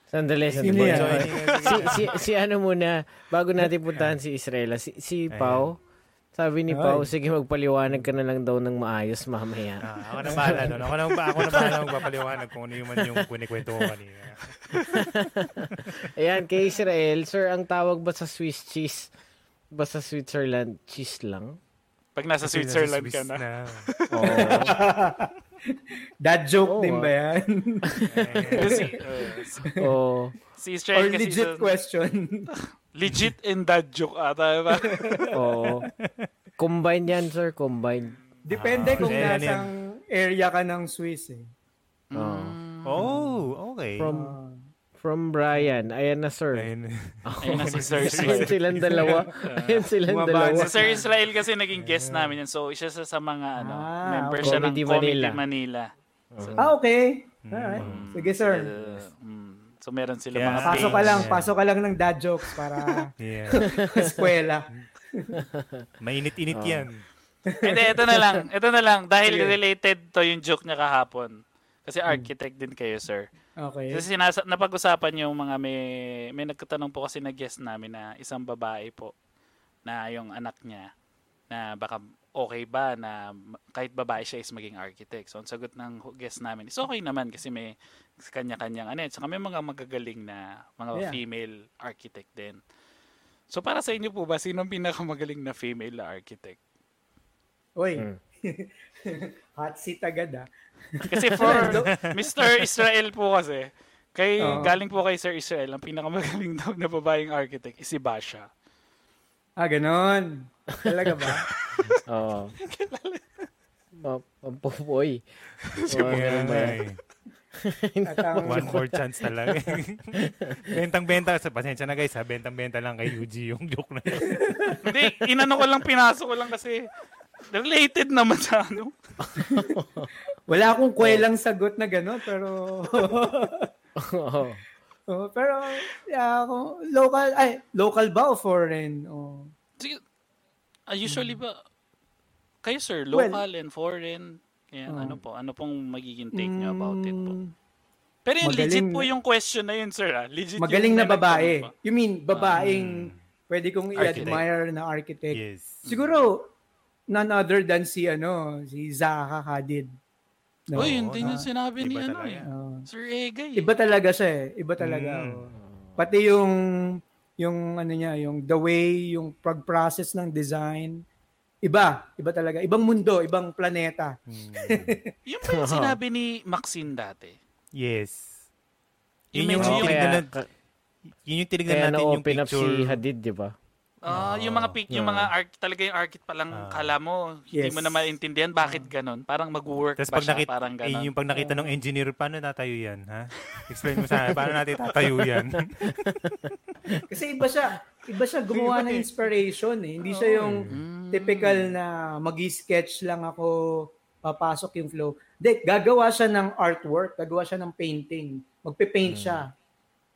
Sandali, sandali. us. si, si, si ano muna, bago natin puntahan si Israel, si, si Pau, sabi ni Pau, sige magpaliwanag ka na lang daw ng maayos mamaya. Ah, ako na bahala doon. Ako na, ako na bahala magpapaliwanag kung ano yung man yung kunikwento ko kanina. [laughs] Ayan, kay Israel, sir, ang tawag ba sa Swiss cheese? Ba sa Switzerland, cheese lang? Pag nasa Switzerland ka Swiss na. Oo. [laughs] That joke Oo, din ah. ba yan? Kasi, [laughs] uh, si- si Or kasi legit sa- question? legit and dad joke ata. Diba? [laughs] Oo. Combine yan, sir, combine. Depende Ah, kung yan, yan. nasang area ka ng Swiss eh. Oo. Oh, okay. From Ah. From Brian, ayan na, sir. Ayun. [laughs] Ayun na si Sir Ayan Israel. silang dalawa. Ayan [laughs] silang dalawa. Si Sir Israel kasi naging guest namin yan. So, isa sa, sa mga ano, Ah, member okay. siya ng Comedy Manila. Manila. So, Ah, okay. Alright. Sige, sir. uh, mm, so, meron sila Yeah. mga Pasok ka page. lang, Yeah. pasok ka lang ng dad jokes para [laughs] Yeah. eskwela. Mainit-init Oh. yan. Hindi, ito na lang. Ito na lang. Dahil related to yung joke niya kahapon. Kasi architect din kayo, sir. Okay. Kasi sinasa- napag-usapan yung mga may... May nagtatanong po kasi na guest namin na isang babae po na yung anak niya na baka okay ba na kahit babae siya is maging architect. So, ang sagot ng guest namin is okay naman kasi may kanya-kanyang ano. Saka may mga magagaling na mga Yeah. female architect din. So, para sa inyo po ba, sino ang pinakamagaling na female na architect? Uy. Mm. [laughs] Hot seat agad ah. Kasi for [laughs] Mr. Israel po kasi, kay Oo. galing po kay Sir Israel, ang pinakamagaling daw na babaeng architect is si Basha. Ah, ganon. Talaga ba? [laughs] Oo. Ba yan? eh. At ang, One more chance talaga. Bentang-benta. Sa pasensya na guys ha. Bentang-benta lang kay Yuji yung joke na yun. Hindi, inano ko lang, pinasok ko lang kasi related naman sa ano. [laughs] wala akong kwelang sagot na ganon, pero... [laughs] Oh, pero, yeah, kung local, ay, local ba o foreign? Oh. Sige, ah, usually ba, kayo sir, Well- local and foreign, kaya Oh. ano po, ano pong magiging take nyo about it po? Mm, Pero yung legit magaling po na- yung question na yun sir ah. Legit Magaling na babae. You mean, babaeng Hmm. pwede kong Architect. i-admire na architect. Yes. Siguro, none other than si, ano, si Zaha Hadid. No, Uy, yun din yung sinabi ni ano eh. oh. Sir Egay. Iba talaga siya eh. Iba talaga. Mm. oh. Pati yung yung ano niya, yung the way, yung pag-process ng design, iba, iba talaga. Ibang mundo, ibang planeta. [laughs] Hmm. Yung ba yung [laughs] sinabi ni Maxine dati? Yes. Yung Yun yung, medyo yung- tinignan, Kaya, na- ka- yun yung tinignan natin yung na-open up picture. si Hadid, di ba? Ah, yung mga pic, yung mga art, talaga yung archit pa lang Ah. kala mo, hindi Yes. mo na maintindihan bakit ganon. Parang mag-work Tapos ba pag siya, nakita, parang eh, ganon. yung pag nakita ng engineer, paano natayo yan? Ha? Explain mo sa akin, paano natin tatayo yan? [laughs] Kasi iba siya, iba siya gumawa ng eh. inspiration eh. Hindi siya yung Mm. typical na magi-sketch lang ako, papasok yung flow. Hindi, gagawa siya ng artwork, gagawa siya ng painting. Magpe-paint siya.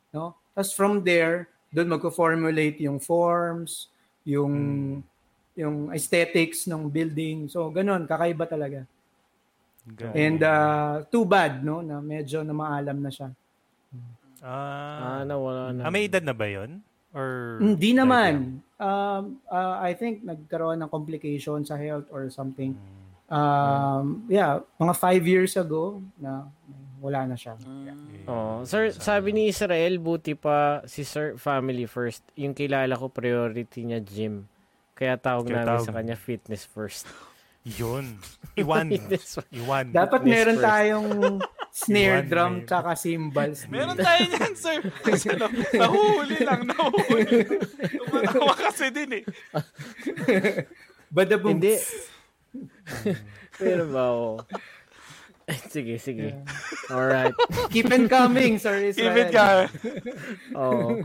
No? Tapos from there, doon magko-formulate yung forms, yung yung aesthetics ng building. So, ganun, kakaiba talaga. And uh, too bad, no, na medyo na maalam na siya. Ah, ah, nawala na. ah, may edad na ba yun? Or Hindi naman. Um, uh, I think nagkaroon ng complication sa health or something. Um, yeah, mga five years ago na wala na siya. Mm. Oh, sir, sabi ni Israel, buti pa si Sir Family First. Yung kilala ko, priority niya gym. Kaya tawag Kaya namin tawag. sa kanya fitness first. [laughs] Yun. [laughs] Iwan. Iwan. Dapat Fitness meron first. tayong [laughs] snare Iwan, drum may- tsaka cymbals. Meron tayo niyan, sir. Kasi ano, nahuhuli lang, nahuhuli. Tumatawa kasi din eh. Badabong. Hindi. Pero ba, oh. [laughs] sige, sige. Alright. [laughs] Keep it coming, Sir Israel. Keep it ka. [laughs] Oo.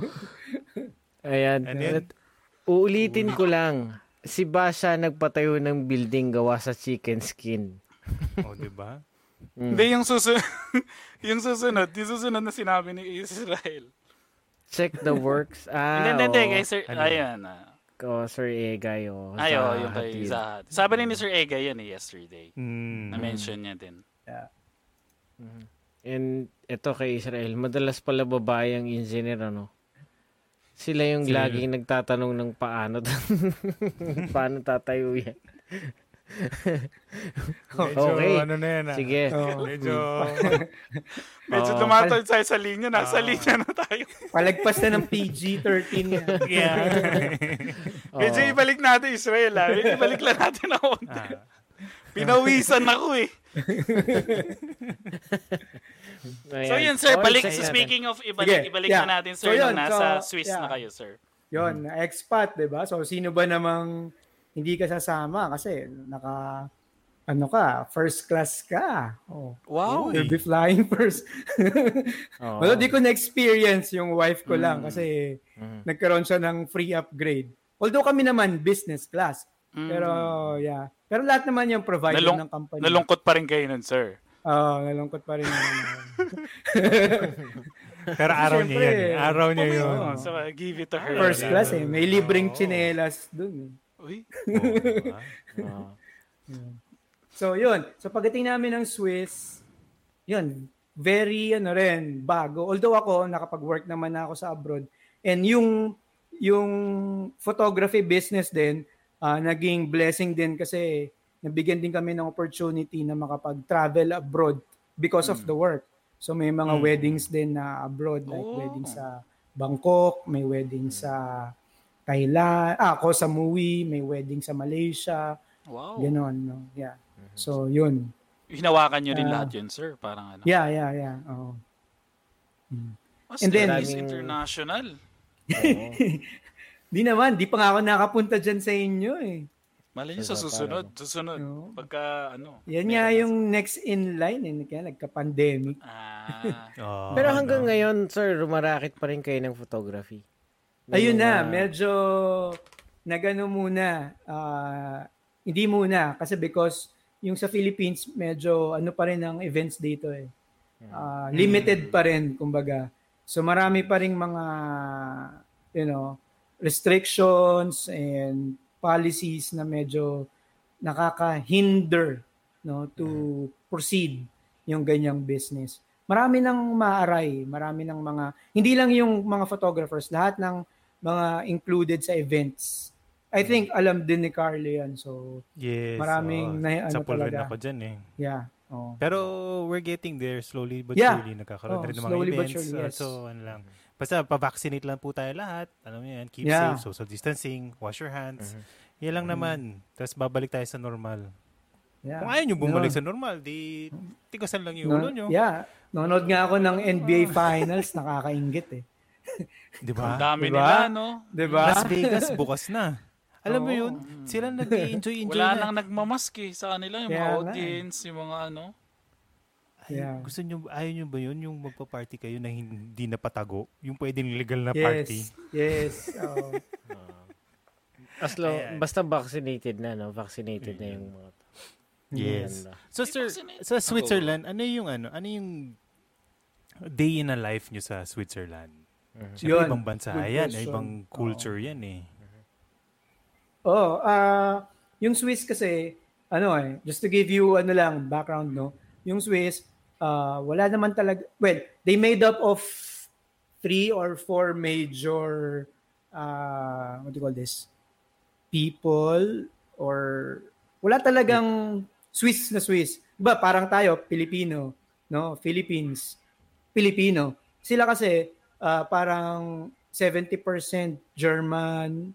Ayan. At Uulitin ko lang. Si Basha nagpatayo ng building gawa sa chicken skin. oh, di ba? Hindi, yung susunod, yung susunod, yung susunod na sinabi ni Israel. Check the works. Ah, Hindi, hindi, kay Sir, Ano? ayan. ah. Oh, Sir Egay. Oh, Ay, oh, yung kay. Zahat. Sabi ni Sir Ega yan eh, yesterday. Mm. Na-mention niya din. And ito kay Israel, madalas pala babae ang engineer, ano? Sila yung Sila- laging nagtatanong ng paano [laughs] paano tatayo yan. [laughs] Medyo, Okay. ano na yan ah. Sige. Oh, [laughs] Medyo, Medyo Oo. tumatawid tayo sa linya. Nasa Ah. linya na tayo. palagpas na ng PG-13 yan. yeah. Medyo Oo. ibalik natin Israel ah. Medyo ibalik lang natin ako. ah, Pinawisan ako eh. Ayan. [laughs] So yun sir, Oh, balik natin. speaking of ibalik, Sige, ibalik yeah. na natin So sir yun, nung nasa so, Swiss yeah. na kayo sir. Yon, expat, 'di ba? So sino ba namang hindi ka sasama kasi naka ano ka, first class ka. Oh. Wow. You'll be flying [laughs] first. Oo. Although di ko na-experience yung wife ko lang Mm. kasi Mhm. nagkaroon siya ng free upgrade. Although kami naman business class. Mm. Pero yeah. Pero lahat naman yung provided Nalung- ng company. Nalungkot pa rin kayo nun sir. Oo, nalungkot pa rin. naman. [laughs] pero araw niya yan. eh. Araw niya yun. Oh, so uh, give it to her. First class eh. May libreng Oo. chinelas dun. eh. Uy. Oo. [laughs] So, yun. So, pagdating namin ng Swiss, yun, very, ano rin, bago. Although ako, nakapag-work naman na ako sa abroad. And yung, yung photography business din, ah, naging blessing din kasi nabigyan din kami ng opportunity na makapag-travel abroad because of the work. So, may mga Mm. weddings din na abroad, like Oh. wedding sa Bangkok, may wedding sa Thailand, ah, ako sa Mui, may wedding sa Malaysia, wow. Ganon, no? Yeah. So, yun. Hinawakan nyo rin Ah. lahat yun, sir. Parang ano. Yeah, yeah, yeah. Oo. Oh, And then- is international. [laughs] Oo. Di naman, di pa nga ako nakapunta dyan sa inyo eh. Malay nyo sa susunod. Susunod. Oo. Pagka ano. Yan nga na- yung next in line eh. Kaya nagka-pandemic. Ah. Oo, [laughs] Pero hanggang ngayon, sir, rumarakit pa rin kayo ng photography. May Ayun na, mga- medyo nagano muna. ah, hindi muna kasi because yung sa Philippines medyo ano pa rin ang events dito eh. Ah, limited pa rin kumbaga. So marami pa ring mga you know restrictions and policies na medyo nakaka-hinder no to proceed yung ganyang business. Marami nang maaray, marami ng mga hindi lang yung mga photographers, lahat ng mga included sa events. I think alam din ni Carlo yan. So, Yes. Maraming oo. na- ano talaga. ako dyan eh. yeah. Oh. Pero we're getting there slowly but Yeah. surely. Nagkakaroon Oh, rin ng mga events. surely, uh, yes. so, ano lang. Basta, pa-vaccinate lang po tayo lahat. Alam mo yan, keep Yeah. safe, social distancing, wash your hands. Mhm. Yan lang naman. Tapos babalik tayo sa normal. Yeah. Kung ayaw nyo bumalik Yun. sa normal, di tigasan lang yung ulo No, nyo. yeah. Nanonood nga ako ng NBA Finals, nakakaingit eh. [laughs] Di Ang ba? dami Diba? nila, no? 'Di ba? Las Vegas, bukas na. Alam mo Oo. yun? Sila nag-enjoy, enjoy Wala na. nang nagmamask eh sa kanila. Yung Kaya mga eh. audience, yung mga ano. Ay, Yeah. Gusto nyo, ayaw nyo ba yun? Yung magpa-party kayo na hindi na patago? Yung pwedeng legal na party? Yes. Yes. [laughs] oo. As long, Ayan. basta vaccinated na, no? Vaccinated na yung mga Yes. Maganda. So sir, sa ako. Switzerland, ano yung ano, ano yung day in a life nyo sa Switzerland? Mhm. Siyempre, ibang bansa good yan, question. ibang culture yan eh. Oh, ah yung Swiss kasi ano eh, just to give you ano lang background no. Yung Swiss ah wala naman talaga well, they made up of three or four major uh, what do you call this? People or wala talagang Swiss na Swiss. Diba parang tayo Pilipino, no? Philippines, Filipino. Sila kasi ah, parang 70% German,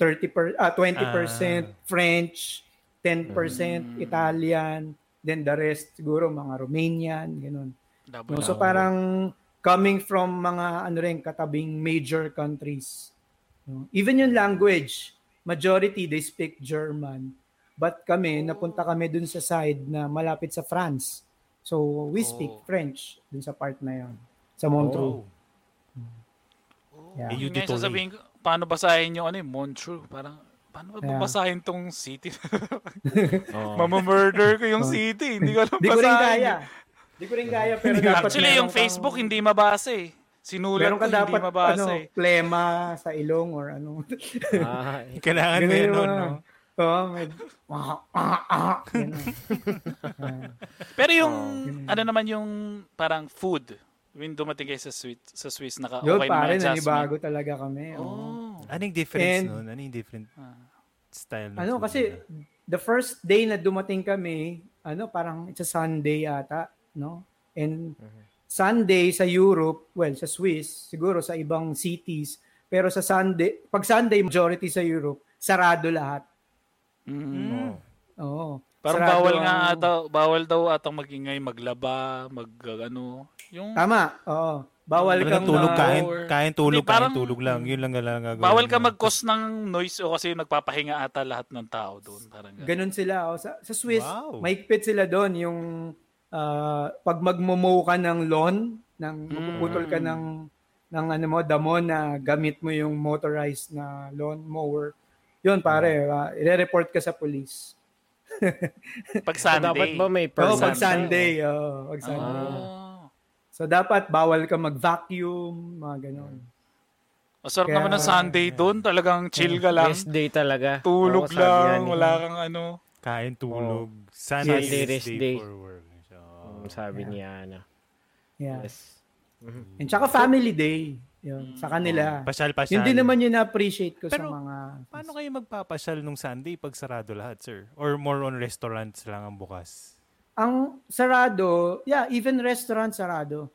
30 per, ah, 20% French, 10% Italian, then the rest siguro mga Romanian, ganun. Double No, so parang coming from mga ano rin katabing major countries. No? Even yung language, majority they speak German. But kami, napunta kami dun sa side na malapit sa France. So we speak Oh. French dun sa part na yon sa Montreux. Oh. Yeah. Eh, you Yung sasabihin ko, paano basahin yung ano eh, Montreux? Parang, paano ba Yeah. babasahin tong city? [laughs] Oo. Mamamurder ko yung city. Hindi ko alam Di ko rin basahin. kaya. Di ko rin kaya pero dapat Actually, yung kang- Facebook hindi mabasa eh. Sinulat meron ko, ka hindi dapat mabasa ano, eh. plema sa ilong or ano. Ah, Kailangan Ganun yung meron, mga- no? Oo, may ah, ah, ah. Pero yung, ganun. ano naman yung parang food. When dumating kayo sa Swiss, sa Swiss naka Yun, okay na pare, yung adjustment. nanibago talaga kami. oo. Oh. Anong difference And- nun? Anong different Ah. style Ano, kasi nila? the first day na dumating kami, ano, parang it's a Sunday ata, no? And Sunday sa Europe, well, sa Swiss, siguro sa ibang cities, pero sa Sunday, pag Sunday, majority sa Europe, sarado lahat. Mm. Oo. Parang Sarado bawal nga ang- ata, bawal daw atang magingay, maglaba, mag ano, yung Tama, oo. Bawal kang tulog, ah, kain, or- kain, tulog, Hindi, parang- kain, tulog lang. Yun lang lang gagawin bawal ka mag-cause ng noise o kasi nagpapahinga ata lahat ng tao doon. Parang ganun. Ganun sila. Oh. Sa, sa Swiss, Wow. maigpit sila doon yung ah, pag magmomow ka ng lawn, ng Mm. magpuputol ka ng ng ano mo, damo na gamit mo yung motorized na lawn mower. Yun pare, ah, i-report ka sa police. Pag so Sunday. dapat ba may Oo, person? pag Sunday. oo, pag Sunday. Ah. So dapat bawal ka mag-vacuum, mga ganon. Masarap Kaya- naman ng Sunday doon. Talagang chill ka lang. Best day talaga. Tulog Oo, lang. ni- Wala kang ano. Kain, tulog. Sunday, Sunday, rest rest day, day. for work. So, Mm, sabi niya ano. Yeah. Yes. Mhm. And tsaka family day. Yun, sa kanila. Pasyal-pasyal. Hindi naman yun na-appreciate ko Pero, sa mga... Paano kayo magpapasyal nung Sunday pag sarado lahat, sir? Or more on restaurants lang ang bukas? Ang sarado, yeah, even restaurant sarado.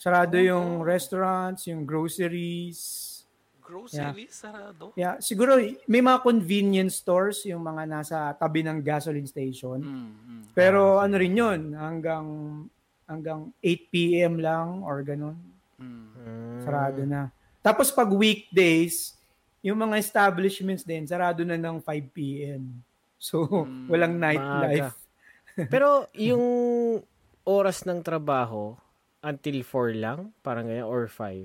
Sarado yung restaurants, yung groceries. Groceries, sarado. Yeah, siguro may mga convenience stores yung mga nasa tabi ng gasoline station. Mm, mm. Pero ano rin yun, hanggang hanggang 8 p.m. lang or ganun. Mm. Mm. Sarado na. Tapos pag weekdays, yung mga establishments din, sarado na ng 5 p.m. So, Mm, walang nightlife. [laughs] Pero yung oras ng trabaho until 4 lang, parang ganyan, or 5.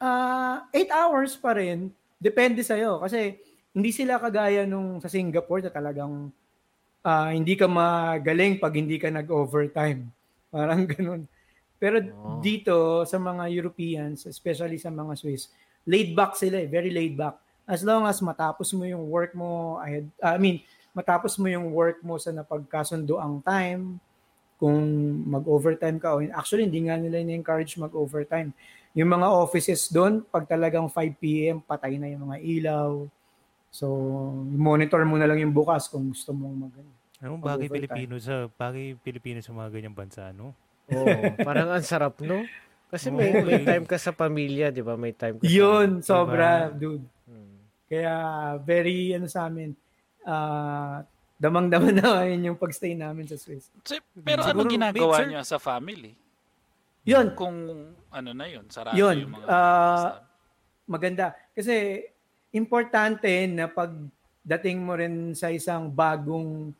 Ah, 8 hours pa rin. Depende sa'yo. Kasi hindi sila kagaya nung sa Singapore na talagang ah, hindi ka magaling pag hindi ka nag-overtime. Parang [laughs] ganun. Pero Oh. dito sa mga Europeans, especially sa mga Swiss, laid back sila eh, very laid back. As long as matapos mo yung work mo ahead, I mean, matapos mo yung work mo sa napagkasundo ang time, kung mag-overtime ka, o actually hindi nga nila in-encourage mag-overtime. Yung mga offices doon, pag talagang 5 p.m., patay na yung mga ilaw. So, monitor mo na lang yung bukas kung gusto mong mag Ano, bagay. Pilipino sa bagay Pilipino sa mga ganyang bansa, no? Oo, [laughs] parang ang sarap, no? Kasi may, Oo, may eh. time ka sa pamilya, di ba? May time ka sa... Yun, sobra, Diba? dude. Hmm. Kaya, very, ano sa amin, ah, damang-dama [laughs] namin yung pagstay namin sa Swiss. Si- Pero Siguro, anong ginagawa sir- niyo sa family? Yun, Kung ano na yun, sarado Yun, yung mga... ah, maganda. Kasi, importante na pag dating mo rin sa isang bagong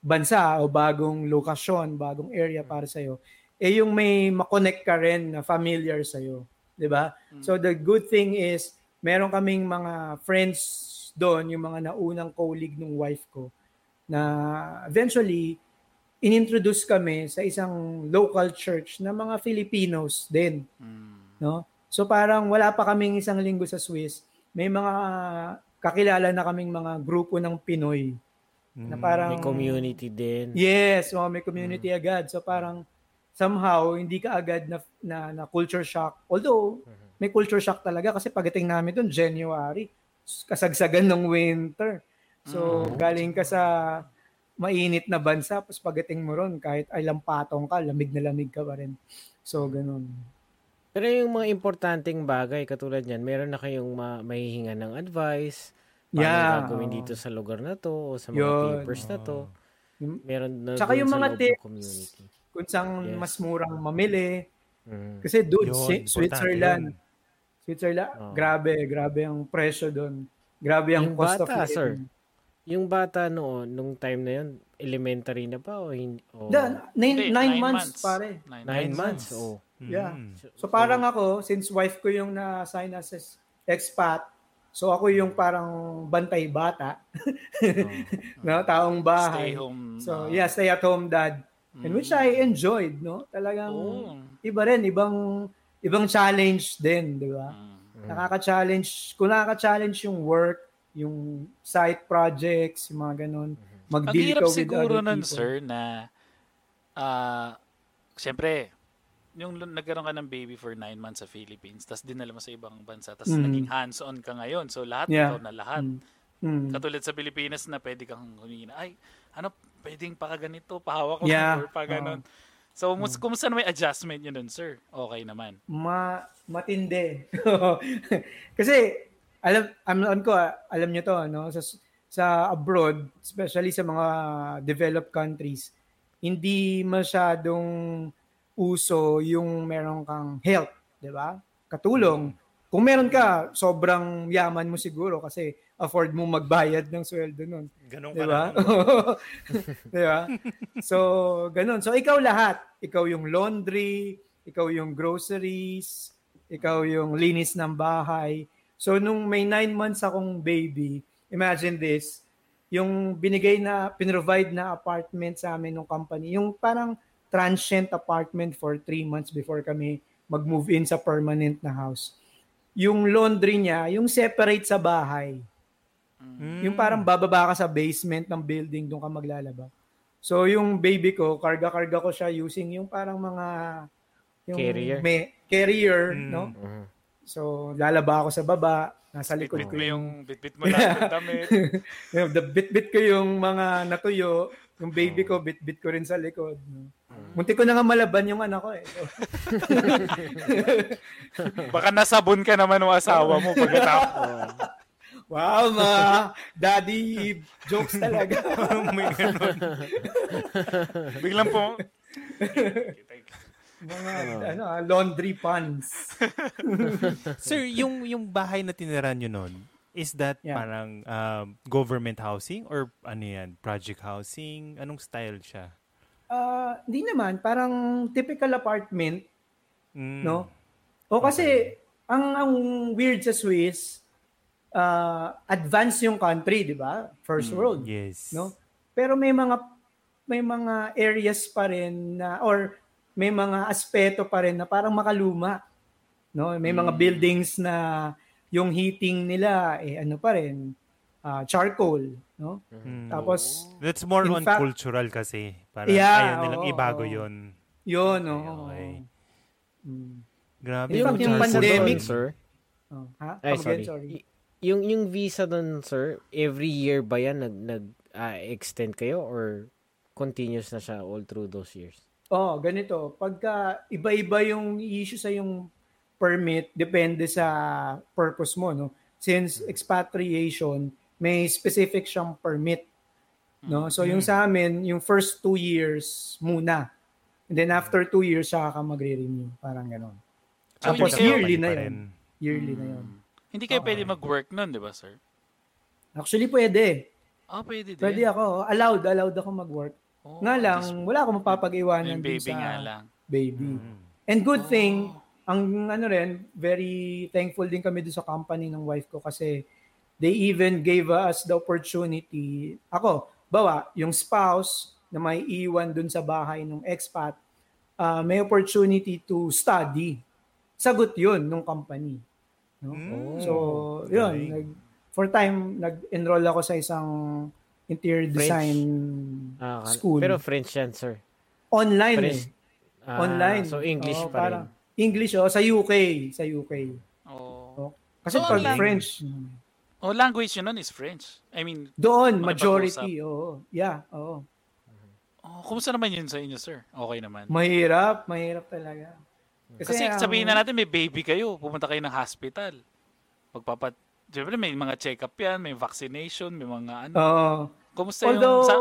bansa o bagong lokasyon, bagong area para sa iyo, eh yung may makonect ka rin na familiar sa iyo, 'di ba? So the good thing is meron kaming mga friends doon, yung mga naunang colleague ng wife ko na eventually inintroduce kami sa isang local church na mga Filipinos din, Mm. no? So parang wala pa kaming isang linggo sa Swiss, may mga kakilala na kaming mga grupo ng Pinoy na Mm. parang May community din. Yes, oh, may community agad. So parang somehow hindi ka agad na, na, na culture shock. Although may culture shock talaga kasi pagdating namin doon January, kasagsagan ng winter. So galing ka sa mainit na bansa, tapos pagdating mo ron, kahit ay lampatong ka, lamig na lamig ka pa rin. So, ganun. Pero yung mga importanteng bagay, katulad yan, meron na kayong ma- mahihinga ng advice, paano Yeah, gagawin oo. dito sa lugar na to, o sa mga Yun. papers na to. Meron na Tsaka yung mga tips, community. Kung saan Yes. mas murang mamili. Mm. Kasi dude, Yun, Switzerland, yun. Switzerland, Oo. grabe, grabe ang presyo doon. Grabe ang Yung cost of bata, living. sir. Yung bata noon, nung time na yun, elementary na ba o hindi? O, Da, nine, Hindi, nine months, pare. Nine, nine months. months. Oh. Yeah. Mm. So parang ako, since wife ko yung na-assign as ex- expat, so ako yung parang bantay bata, [laughs] no, taong bahay. Stay home. So uh, yeah, stay at home dad. And which I enjoyed, no? Talagang Oo. iba rin, ibang ibang challenge din, di ba? Mm. Nakaka-challenge, kung nakaka-challenge yung work, yung side projects, yung mga ganun, Ang mag-deal ka with siguro nun, sir, na ah siyempre, yung nagkaroon ka ng baby for nine months sa Philippines, tapos dinala mo sa ibang bansa, tapos Mm. naging hands-on ka ngayon. So, lahat Yeah. ikaw na lahat. Mm. Mm. Katulad sa Pilipinas na pwede kang humingi na, ay, ano, pwedeng pa ganito, pahawak ko Yeah. or pa ganon. So, mus- kumusta na may adjustment yun nun, sir? Okay naman. ma matindi. [laughs] Kasi alam alam ko ah, alam niyo to no sa sa abroad, especially sa mga developed countries, hindi masyadong uso yung meron kang help, 'di ba? Katulong. Kung meron ka, sobrang yaman mo siguro kasi afford mo magbayad ng sweldo nun. Ganun ka ba? na. [laughs] Di ba? So, ganun. So, ikaw lahat. Ikaw yung laundry, ikaw yung groceries, ikaw yung linis ng bahay. So, nung may nine months akong baby, imagine this, yung binigay na, pinrovide na apartment sa amin ng company, yung parang transient apartment for three months before kami mag-move in sa permanent na house. yung laundry niya, yung separate sa bahay. Mm. Yung parang bababa ka sa basement ng building, doon ka maglalaba. So yung baby ko, karga-karga ko siya using yung parang mga yung Carrier. May, carrier, Mm. no? Mhm. So lalaba ako sa baba, nasa likod Bitbit ko mo yung, yung bitbit mo lahat ng damit. [laughs] yung the bit-bit ko yung mga natuyo, yung baby ko bit-bit ko rin sa likod. no? Munti ko na nga malaban yung anak ko eh. So, [laughs] Baka nasabon ka naman ng asawa mo pagkatapos. [laughs] wow, ma, daddy jokes talaga. [laughs] May ganun. Biglang po, mga ano, ah, laundry pants. Sir, yung yung bahay na tiniran nyo nun, is that Yeah. parang um, government housing or ano yan, project housing? Anong style siya? Ah, hindi naman, parang typical apartment, Mm. no? O kasi ang ang weird sa Swiss, uh, advanced yung country, 'di ba? First world, Yes. no? Pero may mga may mga areas pa rin na or may mga aspeto pa rin na parang makaluma, no? May mga buildings na yung heating nila eh ano pa rin, ah, charcoal, no? Mm. Tapos That's more on fact- cultural kasi. Parang Yeah, ayaw nilang oo, ibago yun. yun, Okay, no. okay. Mm. Grabe. In Yung fact, yung pandemic- doon, sir. Oh, ha? Ay, sorry. again, sorry. Y- Yung yung visa doon, sir, every year ba yan nag nag ah, extend kayo or continuous na siya all through those years? Oh, ganito. Pagka iba-iba yung issue sa yung permit, depende sa purpose mo, no? Since expatriation, may specific siyang permit, no? So yung sa amin, yung first two years muna. And then after two years, saka ka magre-renew. Parang gano'n. So, Tapos yearly na yun. Yearly na yun. hindi kayo Oo. pwede mag-work nun, di ba, sir? Actually, pwede. Ah, pwede din. Pwede ako. Allowed. Allowed ako mag-work. Oh, Nga lang, just- wala akong mapapag-iwanan baby sa nga lang. baby. Mm. And good Oh. thing, ang ano rin, very thankful din kami doon sa company ng wife ko kasi they even gave us the opportunity. Ako, bawa, yung spouse na may iwan doon sa bahay ng expat, uh, may opportunity to study. Sagot yun nung company. No? Mm. So, yun. Galing. Nag, for time, nag-enroll ako sa isang interior French. design Ah, school. Pero French yan, sir. online French. eh. Ah, Online. So English Oo, pa rin. parang English oh, sa UK, sa UK. Oh. Kasi So, pag ang lang- French, oh, language yun nun is French. I mean, doon majority, oo. Yeah, oo. oh, kumusta naman yun sa inyo, sir? Okay naman. Mahirap, mahirap talaga. Kasi ang- sabihin na natin may baby kayo, pumunta kayo ng hospital. Magpapat Siyempre may mga check-up yan, may vaccination, may mga ano. Oo. Kumusta Although, yung sa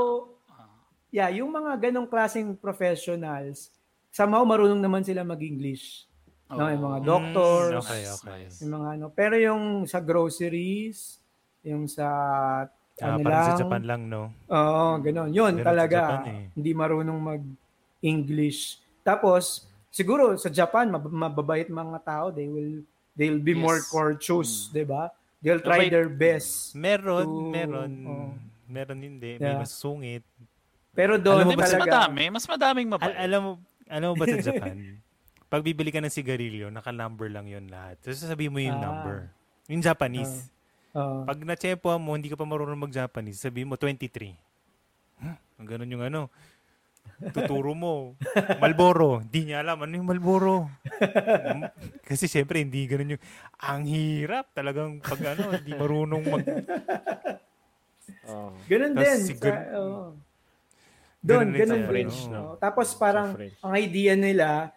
yeah, yung mga ganong klaseng professionals, somehow marunong naman sila mag-English. No, yung mga Oh. doctors, Mm, okay, okay. yung mga ano. Pero yung sa groceries, yung sa Ah, ano parang sa lang, Japan lang, no? Oo, ganun. Yun Ganun talaga. Japan eh. Hindi marunong mag-English. Tapos, siguro sa Japan, mab- mababait mga tao. They will they'll be Yes. more courteous, 'di ba? They'll try Mabait. their best. Meron, To- meron. oh. Meron hindi. May Yeah. masusungit. Pero doon Hindi, mas talaga. madami, mas madaming mabait. Al- alam mo, alam mo ba sa Japan? [laughs] pag bibili ka ng sigarilyo, naka-number lang yun lahat. So, sasabihin mo yung Ah. number. Yung Japanese. Oo. Pag na-chepo mo, hindi ka pa marunong mag-Japanese, sabihin mo 23. Huh? Ganun yung ano. Tuturo mo. [laughs] Malboro. Hindi niya alam. Ano yung Malboro? [laughs] Kasi syempre, hindi ganun yung... Ang hirap talagang pag ano, hindi marunong mag... [laughs] Oh. Ganun Tas din. sigur- Sa, oo. Doon, Ganun din ganun sa din. French, no? Oo. Tapos parang ang idea nila,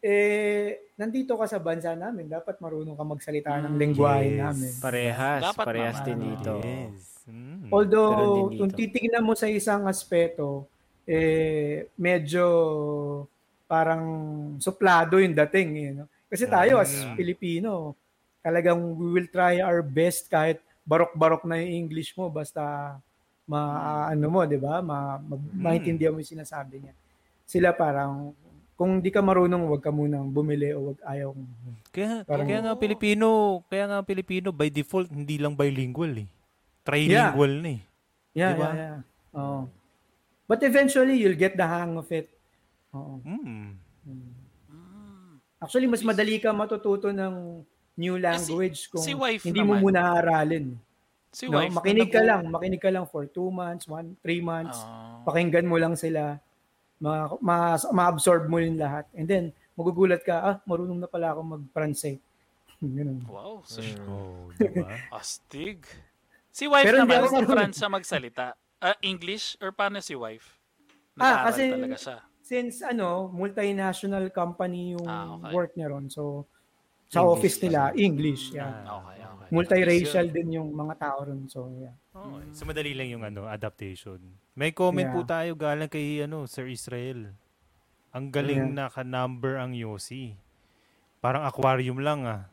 eh, nandito ka sa bansa namin, dapat marunong ka magsalita ng Mm, lengguwahe yes. namin. Parehas, Dapat parehas naman. din dito. Yes. Mm. Although, dito. kung titignan mo sa isang aspeto, eh, medyo parang suplado yung dating. Eh, no? Kasi tayo as Mm. Pilipino, talagang we will try our best kahit barok-barok na yung English mo basta ma ano mo, 'di ba? Ma, ma- maintindihan mo yung sinasabi niya. Sila parang kung di ka marunong, wag ka munang bumili o wag ayaw. Kaya, Parang- kaya nga Pilipino, kaya nga Pilipino by default hindi lang bilingual eh. Trilingual na eh. Yeah, Diba? yeah, yeah. Oo. But eventually, you'll get the hang of it. Oo. Mm. Actually, mas madali ka matututo ng new language kung si wife hindi mo naman. muna aralin. Si No? wife. Makinig nung ka lang, makinig ka lang for two months, one, three months. Ah. Pakinggan mo lang sila. Ma, ma, ma-absorb mo yung lahat. And then, magugulat ka, ah, marunong na pala ako mag-Fransay. [laughs] Ganun. wow, so Oh, [laughs] diba? astig. Si wife Pero naman, ako si marunong. Fran siya magsalita. Ah, English or paano si wife? Ah, Nag-aaral kasi- talaga siya. Since, ano, multinational company yung Ah, okay. work niya ron. So, sa English office nila, English. Yeah. Ah, Okay, okay. Multiracial din yung mga tao ron. So, yeah. Okay. So madali lang yung ano, adaptation. May comment Yeah. po tayo galing kay ano, Sir Israel. Ang galing Yeah. naka-number ang Yossi. Parang aquarium lang ah.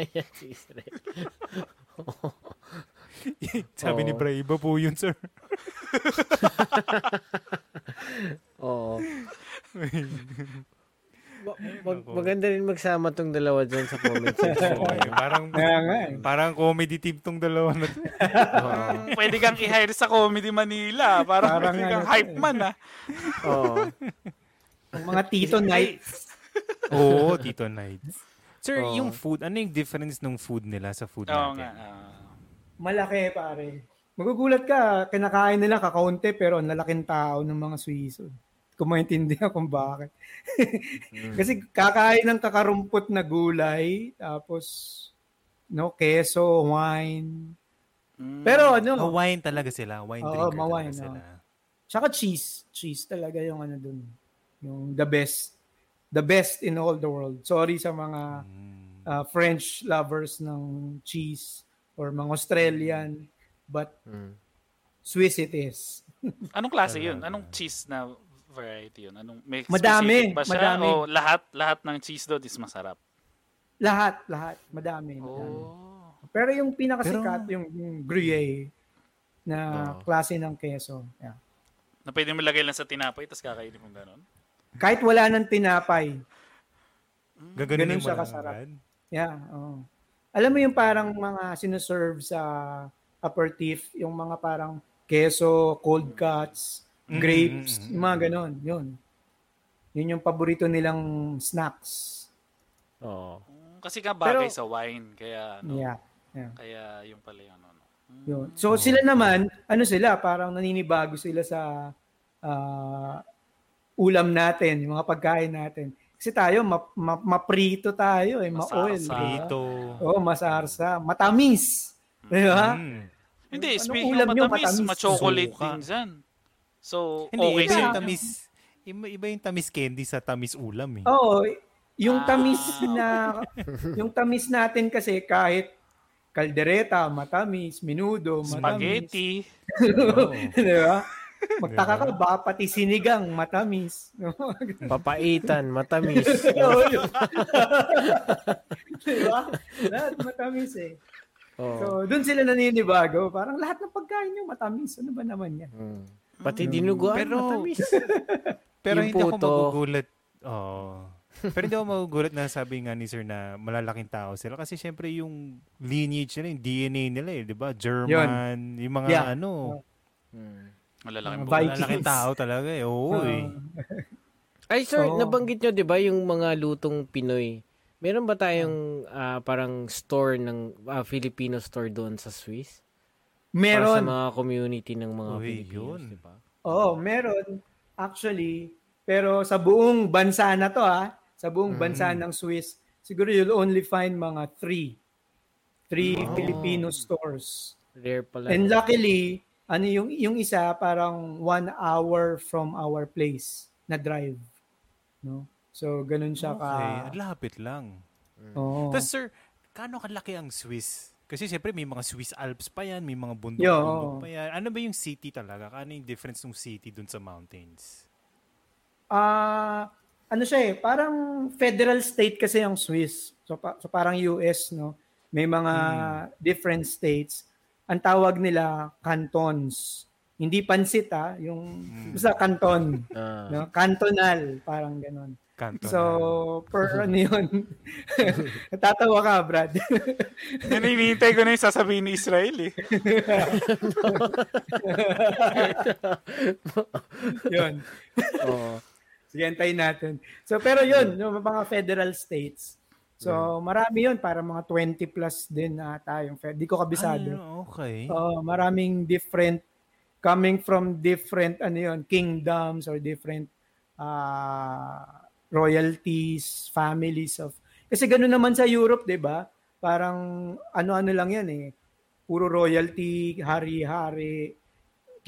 Ayan si Israel. [laughs] Sabi ni Oo. Bray, iba po yun, sir. [laughs] Oo. [laughs] Ma- mag- maganda rin magsama tong dalawa dyan sa comment section. [laughs] Okay, parang eh. parang comedy team tong dalawa na to. [laughs] Pwede kang i-hire sa Comedy Manila. Parang, Parang pwede ano kang to hype eh. man ah. Oo. [laughs] Ang mga Tito Nights. Oo, Tito Nights. Sir, Oo. yung food, ano yung difference ng food nila sa food Oo natin? nga. ah. Malaki, pare. Magugulat ka, kinakain nila kakaunti pero ang lalaking tao ng mga Swiso. Kung maintindihan kung bakit. Kasi kakain ng kakarumpot na gulay, tapos no, keso, wine. Mm. Pero ano, Ah, wine talaga sila. Wine Oo, drinker ma-wine, talaga sila. tsaka cheese. Cheese talaga yung ano dun. Yung the best. The best in all the world. Sorry sa mga Mm. uh, French lovers ng cheese or mga Australian, but Mm. Swiss it is. Anong klase yun? Anong cheese na variety yun? Anong, may Madami, specific ba siya? madami. O lahat, lahat ng cheese doon is masarap? Lahat, lahat. Madami. madami. Oh. Pero yung pinakasikat, yung, yung Gruyere na Oo. klase ng keso. Yeah. Na pwede mo lagay lang sa tinapay tapos kakainin mo gano'n? Kahit wala ng tinapay. Gaganunin Ganun mo siya kasarap. agad. Yeah, oo. Alam mo yung parang mga sinuserve sa aperitif, yung mga parang keso, cold cuts, Mm, grapes, mm, mm, yung mga ganon. Yun. Yun yung paborito nilang snacks. Oo. Mm, Kasi nga bagay Pero- sa wine. Kaya, ano, Yeah. yeah. kaya yung pala yung ano. no. Mm. Yun. So sila naman, ano sila, parang naninibago sila sa ah, ulam natin, yung mga pagkain natin. Kasi tayo, ma- ma- maprito tayo, eh, ma-oil. Masarsa. Oo, masarsa. Matamis. Di ba? Mm. Hindi, Anong speaking ulam of matamis, matamis? ma-chocolate Suka. So, Hindi, okay iba yung tamis. Iba, yung tamis candy sa tamis ulam eh. Oo, yung Ah. tamis na, yung tamis natin kasi kahit kaldereta, matamis, minudo, matamis. Spaghetti. [laughs] Di ba? Magtaka ka ba, pati sinigang, matamis. [laughs] Papaitan, matamis. [laughs] Di ba? Lahat matamis eh. Oo. So, dun sila naninibago. Parang lahat ng pagkain nyo matamis. Ano ba naman yan? Mm. Pati dinuguan, Pero- matamis. [laughs] Pero Yung hindi ako puto. magugulat. Oo. Pero hindi ako magugulat na sabi nga ni sir na malalaking tao sila. Kasi syempre yung lineage nila, yung DNA nila eh. Di ba? German, yung mga Yeah. ano. Mm. Malalaking. Malalaking tao talaga eh. Oo eh. Ay, sir, Oo. nabanggit nyo, di ba, yung mga lutong Pinoy. Meron ba tayong ah, parang store ng ah, Filipino store doon sa Swiss? Para sa meron. mga community ng mga Uy, Filipinos, yun. di ba? Oo, meron. Actually, pero sa buong bansa na to ha, sa buong Mm. bansa ng Swiss, siguro you'll only find mga three. Three Oh. Filipino stores. Rare pala. And luckily, ano yung yung isa parang one hour from our place na drive. No? So ganun siya ka. Okay. Lapit lang. Oo. Tapos sir, kaano kalaki ang Swiss? Kasi siyempre may mga Swiss Alps pa yan, may mga Yo. bundok-bundok pa yan. Ano ba yung city talaga? Ano yung difference ng city dun sa mountains? Ah, ano siya eh, parang federal state kasi ang Swiss. So, pa- so parang US, no? May mga different states. Ang tawag nila cantons. Hindi pansit ah, yung basta canton, Ah. no? Cantonal, parang ganon. Kanto So, per [laughs] ano yun? [laughs] Natatawa ka, Brad. Yan, hinihintay ko na yung sasabihin ni Israel eh. [laughs] yun. Oo. Sige, antayin natin. So, pero yun, yung mga federal states. So, marami yun, para mga 20 plus din na tayong fed. Di ko kabisado. Ay, okay. Oo, maraming different, coming from different, ano yun, kingdoms or different uh, royalties, families of, kasi ganoon naman sa Europe, di ba? Parang ano-ano lang yan eh. Puro royalty, hari-hari,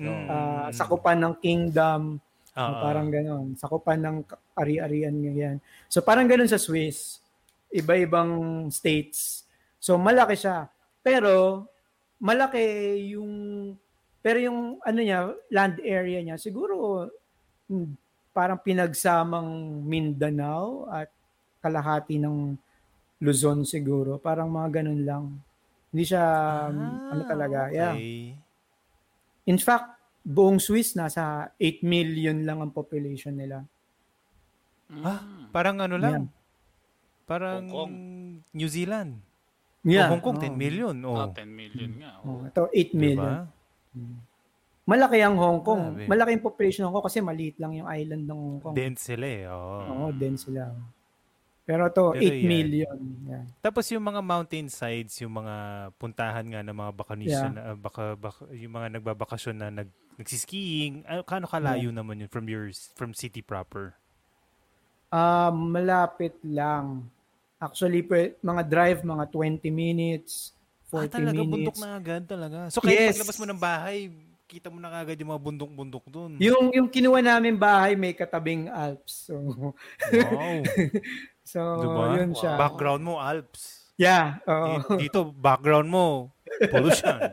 Mm. uh, sakupan ng kingdom, Oo. parang ganon. Sakupan ng ari-arian yan. So parang ganon sa Swiss. Iba-ibang states. So malaki siya. Pero malaki yung pero yung ano niya, land area niya siguro hmm, parang pinagsamang Mindanao at kalahati ng Luzon siguro. Parang mga ganun lang. Hindi siya Ah, ano talaga. Yeah. okay. In fact, buong Swiss nasa 8 million lang ang population nila. Ah, Mm. parang ano lang. Parang Hong Kong. New Zealand. Yeah. O Hong Kong, oo. 10 million. Ah, Oh. 10 million nga. Oh, Oh. ito 8 million. Diba? Malaki ang Hong Kong. Grabe. Malaki yung population ng Hong Kong kasi maliit lang yung island ng Hong Kong. Dense sila eh. Oo. Oo, din sila. Pero to Pero 8 yan. million. Yan. Tapos yung mga mountain sides, yung mga puntahan nga ng mga bakanisyon, Yeah. na, baka, baka, yung mga nagbabakasyon na nag, nagsiskiing, ano, kano kalayo naman yun from your, from city proper? Ah, malapit lang. Actually, mga drive, mga 20 minutes, 40 Ah, talaga, bundok minutes. na agad talaga. So kahit Yes. paglabas mo ng bahay, kita mo na agad yung mga bundok-bundok dun. Yung, yung kinuha namin bahay, may katabing Alps. So, Wow. [laughs] so diba? yun siya. Background mo, Alps. Yeah. Di- Dito, background mo, pollution. [laughs]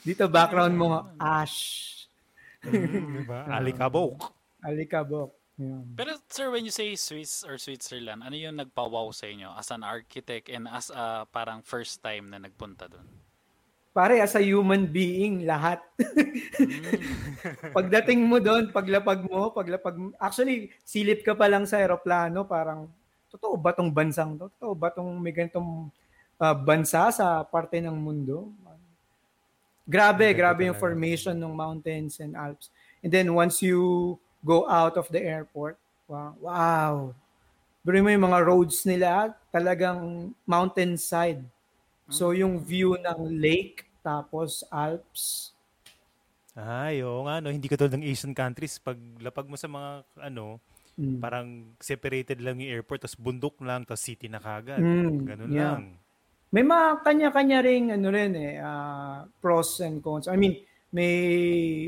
Dito background mo, ash. diba? [laughs] Alikabok. Alikabok. Yun. Pero sir, when you say Swiss or Switzerland, ano yung nagpa-wow sa inyo as an architect and as a parang first time na nagpunta doon? Pare, as a human being, lahat. [laughs] Pagdating mo doon, paglapag mo, paglapag mo, actually, silip ka pa lang sa aeroplano, parang, totoo ba tong bansang to? Totoo ba tong may ganitong ah, bansa sa parte ng mundo? Grabe, grabe yung formation ng mountains and Alps. And then once you go out of the airport, wow, wow. Pero yung mga roads nila, talagang mountainside. So yung view ng lake, tapos Alps. Ay, oo nga, no? Hindi ka tulad ng Asian countries. Pag lapag mo sa mga, ano, Mm. parang separated lang yung airport, tapos bundok lang, tapos city na kagad. Mm, Ganun yeah. lang. May mga kanya-kanya ring ano rin eh, ah, pros and cons. I mean, may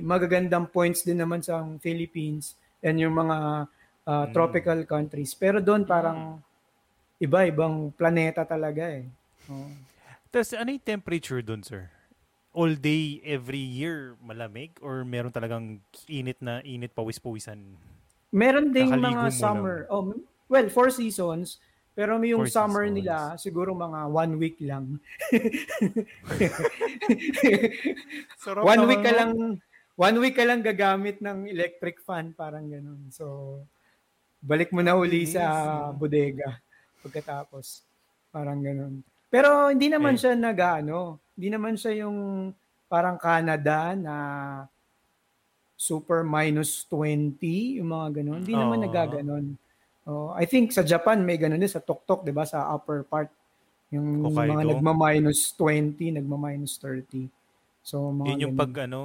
magagandang points din naman sa Philippines and yung mga ah, Mm. tropical countries. Pero doon parang iba-ibang planeta talaga eh. Oh. Tapos ano yung temperature dun, sir? All day, every year, malamig? Or meron talagang init na init, pawis-pawisan? Meron ding mga summer. Oh, well, four seasons. Pero may yung summer nila, siguro mga one week lang. [laughs] Sarap one week ka lang one week ka lang gagamit ng electric fan parang ganun. So balik mo na uli sa bodega pagkatapos. Parang ganun. Pero hindi naman Eh. siya nag-ano, hindi naman siya yung parang Canada na super minus 20, yung mga ganun. Hindi naman nagaganon. Oh, I think sa Japan may ganun din sa tuktok, 'di ba, sa upper part. Yung mga Hokkaido. nagma-minus 20, nagma-minus 30. So mga Yun yung ganun. pag ano,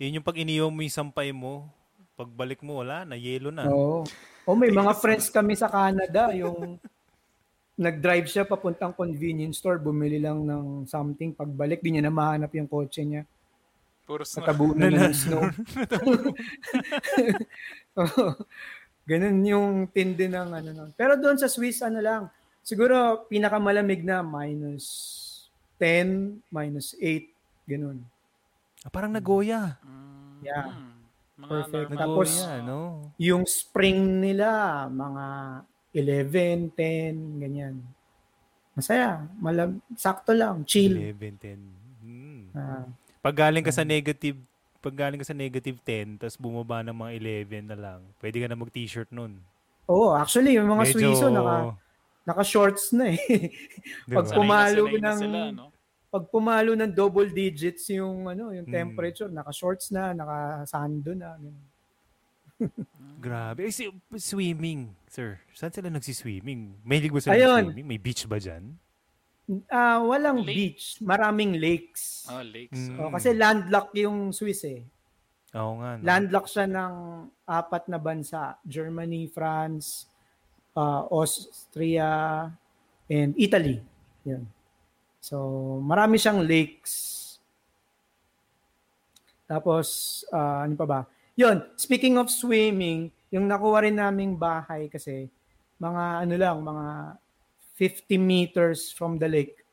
yun yung pag iniyaw mo yung sampay mo, pagbalik mo, wala na, yelo na. Oo. Oh, may mga friends kami sa Canada, yung [laughs] nag-drive siya papuntang convenience store, bumili lang ng something, pagbalik, di niya na mahanap yung kotse niya. Puro [laughs] snow. Natabunan [laughs] na ng snow. Ganun yung tindi ng ano nun. Pero doon sa Swiss, ano lang, siguro pinakamalamig na minus 10, minus 8, ganun. Ah, parang Nagoya. Mm, Yeah. mm. Mga Perfect. normal Tapos, Nagoya, na- no? Yung spring nila, mga 11, 10, ganyan. Masaya. Malam, sakto lang. Chill. 11, 10. Hmm. Ah, Pag galing ka sa negative, pag galing ka sa negative 10, tapos bumaba ng mga 11 na lang, pwede ka na mag-t-shirt nun. Oo, actually, yung mga Medyo- Swiso, naka, naka-shorts na eh. [laughs] Diba? Pag Sanay na pumalo sanay ng- sila, no? pag pumalo ng double digits yung ano, yung Mm. temperature, naka-shorts na, naka-sando na. ganun. Grabe. Eh, si, swimming, sir. Saan sila nagsiswimming? May ba sila Ayun. swimming? May beach ba dyan? Ah, walang Lake. beach, maraming lakes. Oh, lakes. Mm. Oh, kasi landlocked yung Swiss eh. Oo nga. No? Landlocked siya ng apat na bansa. Germany, France, uh, Austria, and Italy. Yun. So, marami siyang lakes. Tapos, ah, ano pa ba? Yun, speaking of swimming, yung nakuha rin naming bahay kasi, mga ano lang, mga 50 meters from the lake.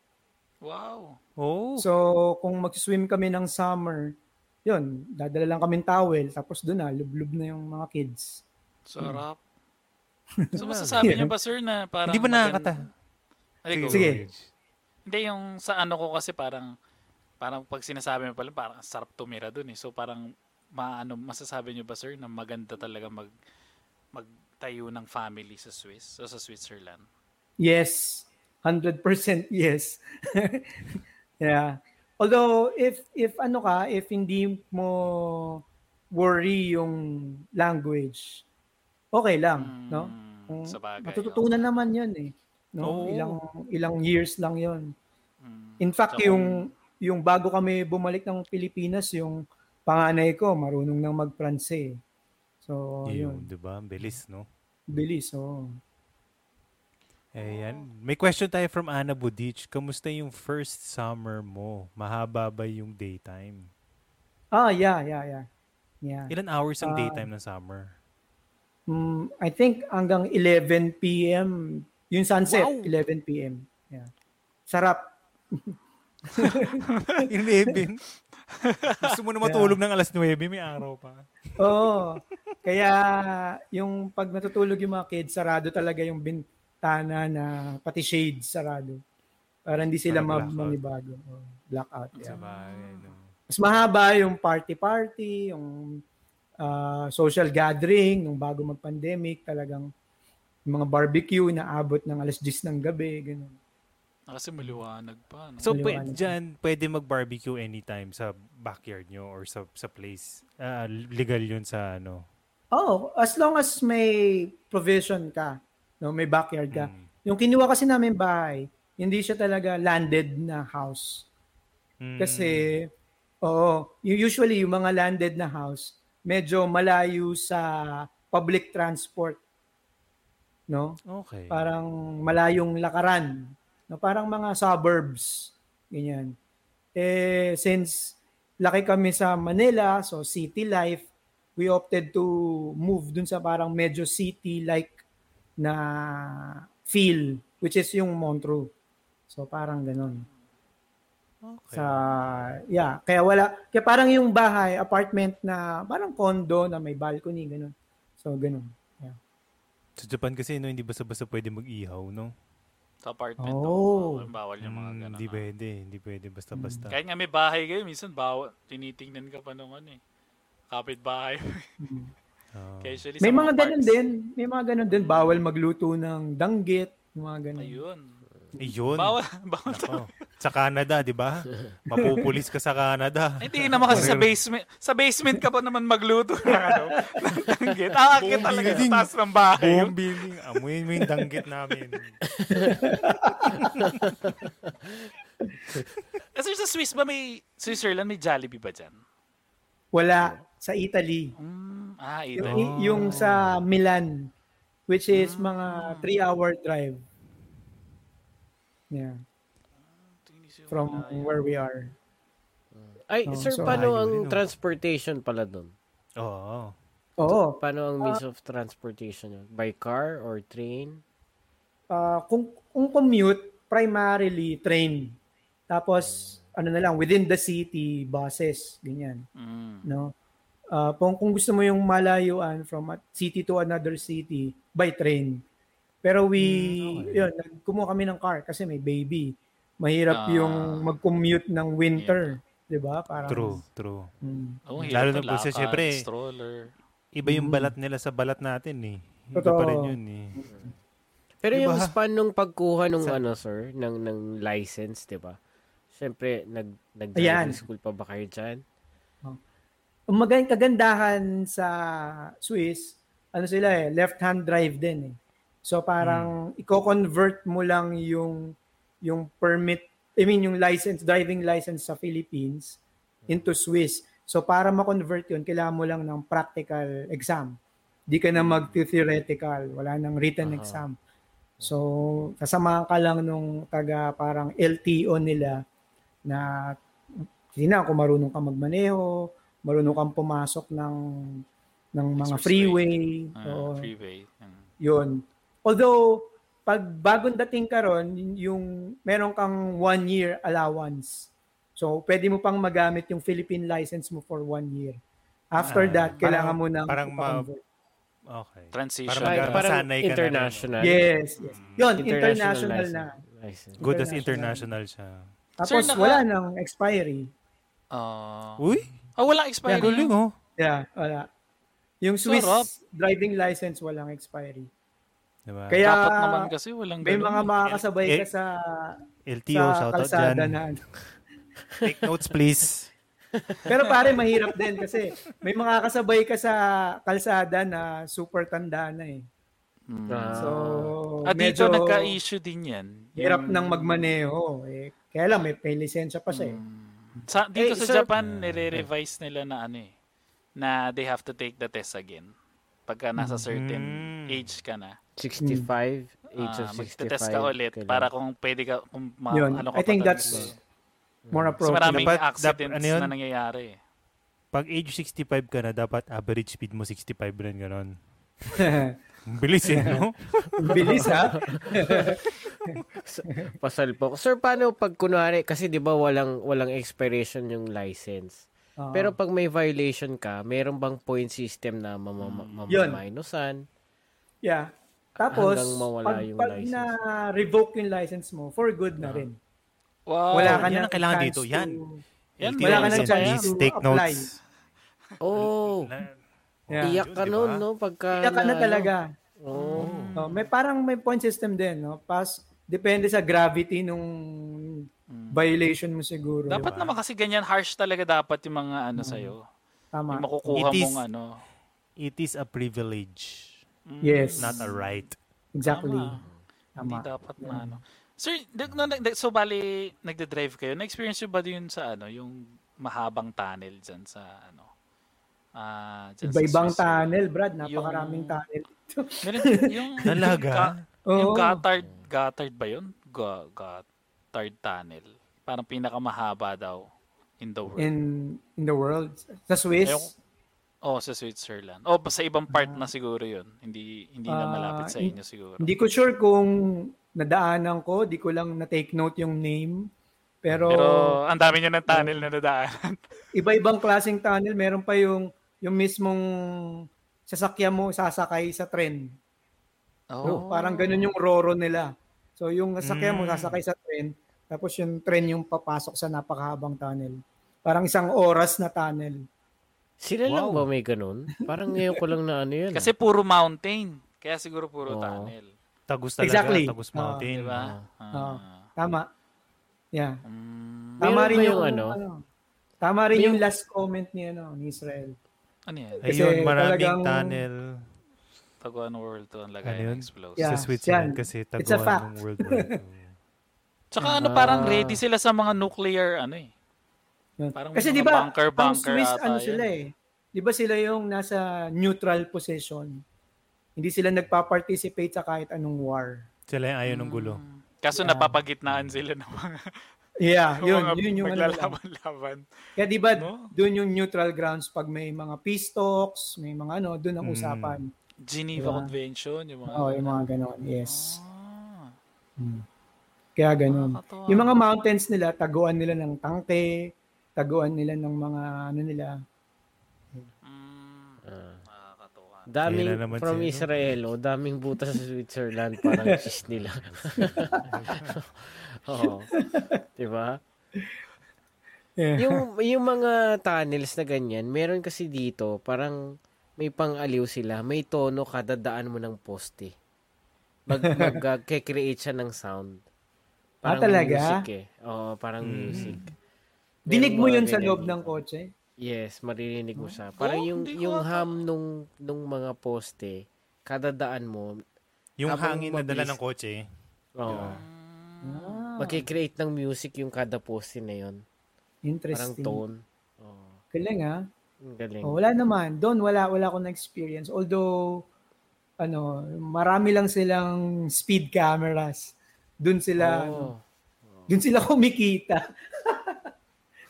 Wow. Oh. So, kung mag-swim kami ng summer, yun, dadala lang kami towel, tapos doon na, lublub na yung mga kids. Sarap. So, [laughs] masasabi niyo ba, sir, na parang... Hindi ba nakakata? Go. Sige. Hindi, yung sa ano ko kasi parang, parang pag sinasabi mo pala, parang ang sarap tumira dun eh. So, parang, maano, masasabi niyo ba, sir, na maganda talaga mag, magtayo ng family sa Swiss, o sa Switzerland? Yes, 100% [laughs] yes. yeah. Although if if ano ka, if hindi mo worry yung language, okay lang, no? Mm, Kung sa bagay. Matututunan naman 'yun eh. No? Oo. Ilang ilang years lang 'yon. Mm. In fact, Tsaka yung yung bago kami bumalik ng Pilipinas, yung panganay ko marunong nang mag-Pranse. So, Yun, yun. di ba? Bilis, no? Bilis, oh. Ayan. May question tayo from Ana Budich. Kamusta yung first summer mo? Mahaba ba yung daytime? Ah, yeah, yeah, yeah. Yeah. Ilan hours ang Ah. daytime ng summer? Mm, I think hanggang 11 p.m. Yung sunset, Wow! 11 p.m. Yeah. Sarap. [laughs] 11? [laughs] Gusto mo na matulog ng alas 9, may araw pa. Oo. Kaya yung pag natutulog yung mga kids, sarado talaga yung bintana na pati shades sarado. Para hindi sila Para ma- blackout. manibago. Oh, blackout. Sa Yeah. bagay, no? Mas mahaba yung party-party, yung ah, social gathering, nung bago mag-pandemic, talagang yung mga barbecue na abot ng alas 10 ng gabi, ganun. Ah, Kasi maliwanag pa. No? So, Maliwanag pwede, pa. dyan, pwede mag-barbecue anytime sa backyard nyo or sa sa place. Ah, legal yun sa ano. Oh, as long as may provision ka, no, may backyard ka. Mm. Yung kinuha kasi namin bahay, hindi siya talaga landed na house. Mm. Kasi, oo, usually yung mga landed na house, medyo malayo sa public transport. No? Okay. Parang malayong lakaran. No? Parang mga suburbs. Ganyan. Eh, since laki kami sa Manila, so city life, we opted to move dun sa parang medyo city-like na feel, which is yung Montreux. So parang ganun. okay. Sa yeah, kaya wala kaya parang yung bahay, apartment na parang condo na may balcony ganun. So ganun. Sa Japan kasi, no, hindi basta-basta pwede mag-ihaw, no? Sa apartment. Oh. Oh. Bawal yung mga Mm, ganun. Hindi ah. pwede. Hindi pwede basta-basta. Kahit nga may bahay kayo, minsan bawal, tinitingnan ka pa nung ano eh. Kapit bahay. Oo. Kaya usually May sa mga ganun din, may mga ganun din bawal magluto ng danggit, mga ganun. Ayun. Ayun. Bawal, [laughs] bawal Nako. Sa Canada, di ba? Mapupulis ka sa Canada. Hindi naman kasi sa basement. Sa basement ka pa naman magluto ng [laughs] ano. ng tanggit. Aakit Buong talaga sa taas ng bahay. Buong building. Amuin mo yung danggit namin. Kasi sa Swiss ba may, Switzerland may Jollibee ba dyan? Wala sa Italy. Mm, ah, Yung, Italy. yung sa Milan, which is mga 3-hour drive. Yeah, from where we are. Ay, Oh, sir, so paano ang no? transportation pala doon? Oo. Oo. Paano ang means of transportation yun? By car or train? Ah, kung, kung commute, primarily train. Tapos, ano na lang, within the city, buses, ganyan. Mm. No? Ah, kung, kung gusto mo yung malayuan from a city to another city, by train. Pero we, Hmm, okay. yun, kumuha kami ng car kasi may baby. Mahirap Ah. yung mag-commute ng winter. Di ba? Parang, True, true. Mm. Oh, Lalo na po ng sa- syempre, stroller. Iba yung Mm. balat nila sa balat natin eh. Iba Totoo. pa rin yun eh. Pero Diba? yung span nung pagkuha nung Sa- ano, sir, ng, ng license, di ba? Siyempre, nag, nag-driving school pa ba kayo dyan? Ang magandang kagandahan sa Swiss, ano sila eh, left-hand drive din eh. So parang i-convert mo lang yung yung permit, I mean yung license, driving license sa Philippines into Swiss. So para ma-convert yun, kailangan mo lang ng practical exam. Di ka na mag-theoretical, wala nang written Aha. exam. So kasama ka lang nung taga parang LTO nila na hindi na kung marunong ka magmaneho, marunong kang pumasok ng ng mga freeway. Ah, Oo. freeway. Mm. Yun. Although, pag bagong dating ka ron, yung meron kang one year allowance. So, pwede mo pang magamit yung Philippine license mo for one year. After Ah, that, kailangan mo nang parang ma-. Okay. Transition. Parang parang ka na international. Yes, yes. Yun, international, license. na. License. Good as International. international siya. Tapos, Sir, naka- wala nang expiry. Ah. Uy, Ah, walang expiry. galing oh. Yeah, wala. Yung Swiss Sarap. driving license, walang expiry. Diba? Kaya, Dapat naman kasi walang may mga makakasabay Eh, ka sa, LTO, sa shoutout kalsada dyan. na [laughs] ano. Take notes, please. Pero pare, mahirap din kasi may mga kasabay ka sa kalsada na super tanda na eh. Mm. Ah. So, Ah, dito medyo nagka-issue din yan. hirap Yung- nang magmaneho. Eh. Kaya lang, may, may lisensya pa siya eh. Sa, dito Eh, sa sir- Japan, nire-revise nila na ano eh, na they have to take the test again. Pagka nasa certain Mm. age ka na. 65, age of Ah, 65. magte-test ka ulit kailangan. para kung pwede ka, kung ma- Yun. ano ka I think that's talaga. more Kasi appropriate. maraming Dapat- accidents dapat- ano yun? na nangyayari eh. Pag age 65 ka na, dapat average speed mo 65 rin, gano'n. [laughs] Ang Bilis eh, no? Ang [laughs] Bilis ha? [laughs] Pasalpok. Sir, paano pag kunwari, kasi di ba walang, walang expiration yung license. Oo. Pero pag may violation ka, meron bang point system na Hmm. Yun. mamamainusan? yeah. Tapos, Hanggang mawala pag, yung pag license. na-revoke yung license mo, for good na rin. Wow. Wala ka yan na ang kailangan dito, yan. Yan, LTO, Wala ka please chance to take apply. notes. Oh, Yeah. iyak ka diba? no? Pagka Kaya ka na ano. talaga. Oh. Oh, may parang may point system din, no? Pas depende sa gravity nung violation mo siguro. Dapat naman kasi ganyan harsh talaga dapat yung mga ano sa'yo. Tama. Yung makukuha It is- mong ano. It is a privilege, Mm, Yes. not a right. Exactly. Tama. Hindi Tama. dapat na ano. Sir, no, nag- so bali nagde-drive kayo. Na-experience nyo ba yun sa ano, yung mahabang tunnel dyan sa ano? Ah, sa Iba-ibang tunnel, Brad. Napakaraming Yung- tunnel. Meron [laughs] yung Talaga? Yung Gotthard, Gotthard ba yun? Gotthard Tunnel. Parang pinakamahaba daw in the world. in in the world. Sa Swiss. Ayoko- Oh, sa Switzerland. Oh, sa ibang part na siguro 'yun. Hindi hindi na Ah, malapit sa inyo siguro. Hindi ko sure kung nadaanan ko. Di ko lang na-take note yung name. Pero, Pero ang dami niyo ng tunnel na nadaanan. [laughs] iba-ibang klaseng tunnel. Meron pa yung yung mismong sasakyan mo sasakay sa tren. Oh. Parang ganun yung roro nila. So yung sasakyan mo Mm. sasakay sa tren, tapos yung tren yung papasok sa napakahabang tunnel. Parang isang oras na tunnel. Sila lang Wow. ba may ganun? Parang ngayon ko lang na ano yun. Kasi puro mountain. Kaya siguro puro Oo. tunnel. Tagus talaga, Exactly. Tagus Mountain. Di ba? Oo. Ah. Tama. Yeah. Mm, Tama rin yung, yung ano? Tama rin May- yung last comment ni ano ni Israel. Ano yan? Kasi Ayun, maraming talagang- tunnel. Taguan World to ang Ano lagay yun? ng explosive. Yeah. sa Switzerland yan. kasi It's a taguan fact. ng World War [laughs] II. Tsaka ano, parang Ah. ready sila sa mga nuclear ano eh. Yun. Parang Kasi mga di ba, bunker, ang bunker Swiss ata ano yan. sila eh. Di ba sila yung nasa neutral position? Hindi sila nagpa-participate sa kahit anong war. Sila yung ayaw ng gulo. Mm. Kaso Yeah. napapagitnaan sila ng mga, Yeah, yun, mga yun yung ano maglalaban-laban. Kaya di ba, No? doon yung neutral grounds pag may mga peace talks, may mga ano, doon ang Mm. usapan. Geneva Diba? Convention, yung mga... Oo, yung mga ganon. Yes. Ah, Mm. Kaya ganon. nakakatuwa. Yung mga mountains nila, taguan nila ng tangke, taguan nila ng mga ano nila. Mm, Ah. Daming, from sila, no? Israel, oh, daming butas sa Switzerland, parang [laughs] cheese nila. [laughs] Oo. [laughs] Diba? Yeah. Yung, yung mga tunnels na ganyan, meron kasi dito, parang may pang-aliw sila. May tono kada daan mo ng poste. Mag, [laughs] mag uh, siya ng sound. Parang talaga? music eh. Oo, parang Mm. music. Dinig mo yun sa loob dito. ng kotse? Yes, maririnig mo siya. Parang Oh, yung yung ham nung nung mga poste, kada daan mo, Yung hangin na dala ng kotse. oh, Ah, magki-create ng music yung kada poste na yun. Parang interesting. tone. Oh, Galing ah. galing. Oh, wala naman. Doon wala wala akong experience. Although ano, marami lang silang speed cameras. Doon sila ano, Oh. doon sila [laughs] kumikita.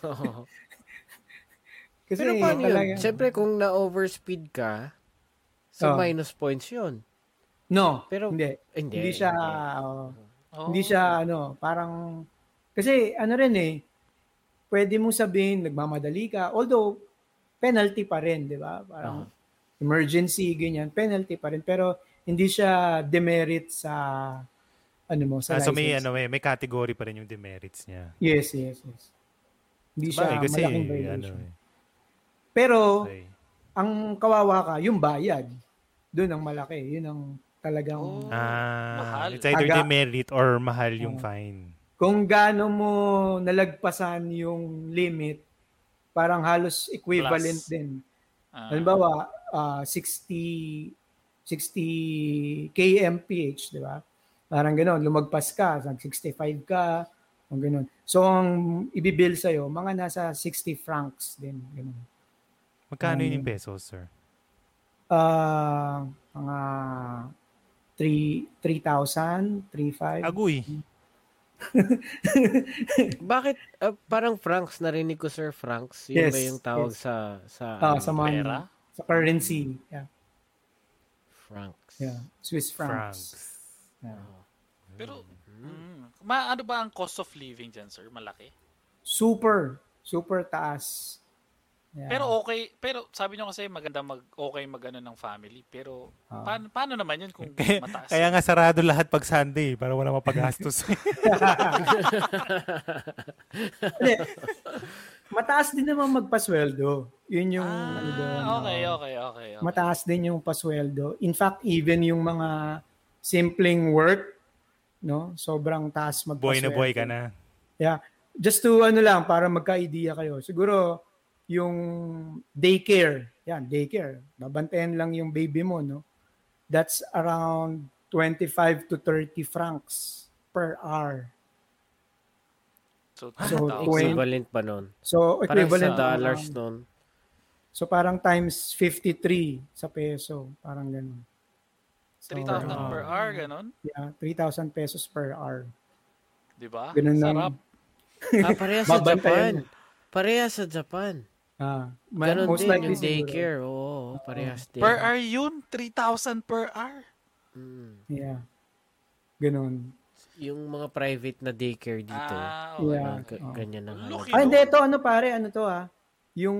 [laughs] Kasi Pero paano talaga, yun? Siyempre, kung na-overspeed ka, so Oh. minus points yun. no, Pero- hindi. Hindi. Hindi siya hindi. oh, Oh. Hindi siya ano, parang kasi ano rin eh, pwede mo sabihin nagmamadali ka. Although penalty pa rin, 'di ba? Parang emergency ganyan, penalty pa rin pero hindi siya demerit sa ano mo sa Ah, so may, license. ano, may, may category pa rin yung demerits niya. Yes, yes, yes. Hindi siya Bagay, kasi, malaking ano, violation. eh, Pero okay. ang kawawa ka, yung bayad. Doon ang malaki. Yun ang talagang Oh. Ah, Mahal. it's either Taga- demerit or mahal yung Oh. fine. kung gaano mo nalagpasan yung limit, parang halos equivalent Plus. din. Ah. Halimbawa, ah, 60 60 kmph, di ba? Parang gano'n, lumagpas ka, nag 65 ka, ang gano'n. So, ang ibibill sa'yo, mga nasa 60 francs din, gano'n. Magkano yun Um, yung pesos, sir? Ah, mga 3 3,000, 3,500. Agoy. [laughs] Bakit ah, parang Franks narinig ko Sir Franks? Yun Yes, ba yung tawag yes. sa sa Ah, ano, sa mga Pera? sa currency. Yeah, Franks? yeah. Swiss francs. Francs. Yeah. Pero, mm, ma, ano ba ang cost of living dyan, sir? Malaki? Super, super taas. Yeah. Pero okay, pero sabi nyo kasi maganda mag okay magano ng family, pero Ah. paano, paano naman yun kung [laughs] Kaya, mataas? kaya nga sarado lahat pag Sunday para wala mapagastos. [laughs] Mataas din naman magpasweldo. Yun yung ano doon. ah, okay, okay, okay, okay. Mataas din yung pasweldo. In fact, even yung mga simpleng work, no? Sobrang taas magpasweldo. buhay na buhay ka na. Yeah. Just to ano lang para magka-idea kayo. Siguro yung daycare, yan, daycare. Babantayan lang yung baby mo, no? That's around 25 to 30 francs per hour. So, So, 10,000. twen- Equivalent pa nun. So Parang equivalent sa dollars um, nun. So parang times 53 sa peso, parang ganun. So, 3,000 Ah. per hour, ganon? Yeah, 3,000 pesos per hour. Di ba? Ganun lang. Sarap. [laughs] Ah, pareha sa Japan. Pareha sa Japan. Ah, ma- Ganon most din likely yung daycare. Oo, parehas din. Per hour yun, 3,000 per hour. Mm. Yeah. Ganun. Yung mga private na daycare dito. Ah, Yeah. okay. ah, ga- oo. ganyan ang halaga. Ah, hindi, ito ano pare, ano to ah? Yung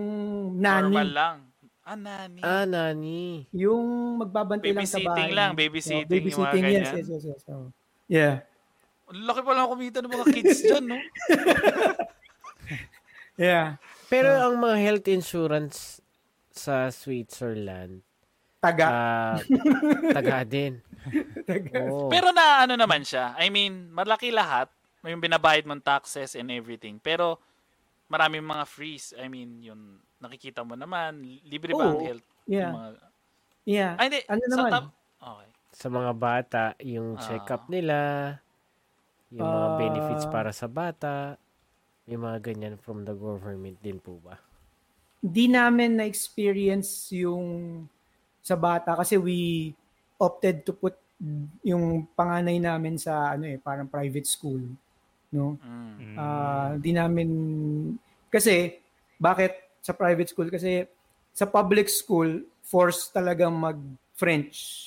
Normal nani. lang. Ah, nani. Ah, nani. Yung magbabantay lang sa Babysitting bahay. lang, Oh, babysitting, yung babysitting, mga yes, ganyan. yes, yes, yes. Oh. Yeah. Ang laki pa lang kumita ng mga kids dyan, no? [laughs] Yeah. Pero ang mga health insurance sa Switzerland, Taga. ah, [laughs] taga din. Taga. Oo. Pero na ano naman siya. I mean, malaki lahat. May yung binabayad mong taxes and everything. Pero maraming mga freeze. I mean, yung nakikita mo naman, libre ba ang health? Yeah. Mga... Yeah. Ay, hindi. Ano Sa naman? tab- okay. sa mga bata, yung Ah. check-up nila, yung mga Ah. benefits para sa bata, yung mga ganyan from the government din po ba? Di namin na-experience yung sa bata kasi we opted to put yung panganay namin sa ano eh parang private school no Mm. Ah, di namin kasi bakit sa private school kasi sa public school force talagang mag French.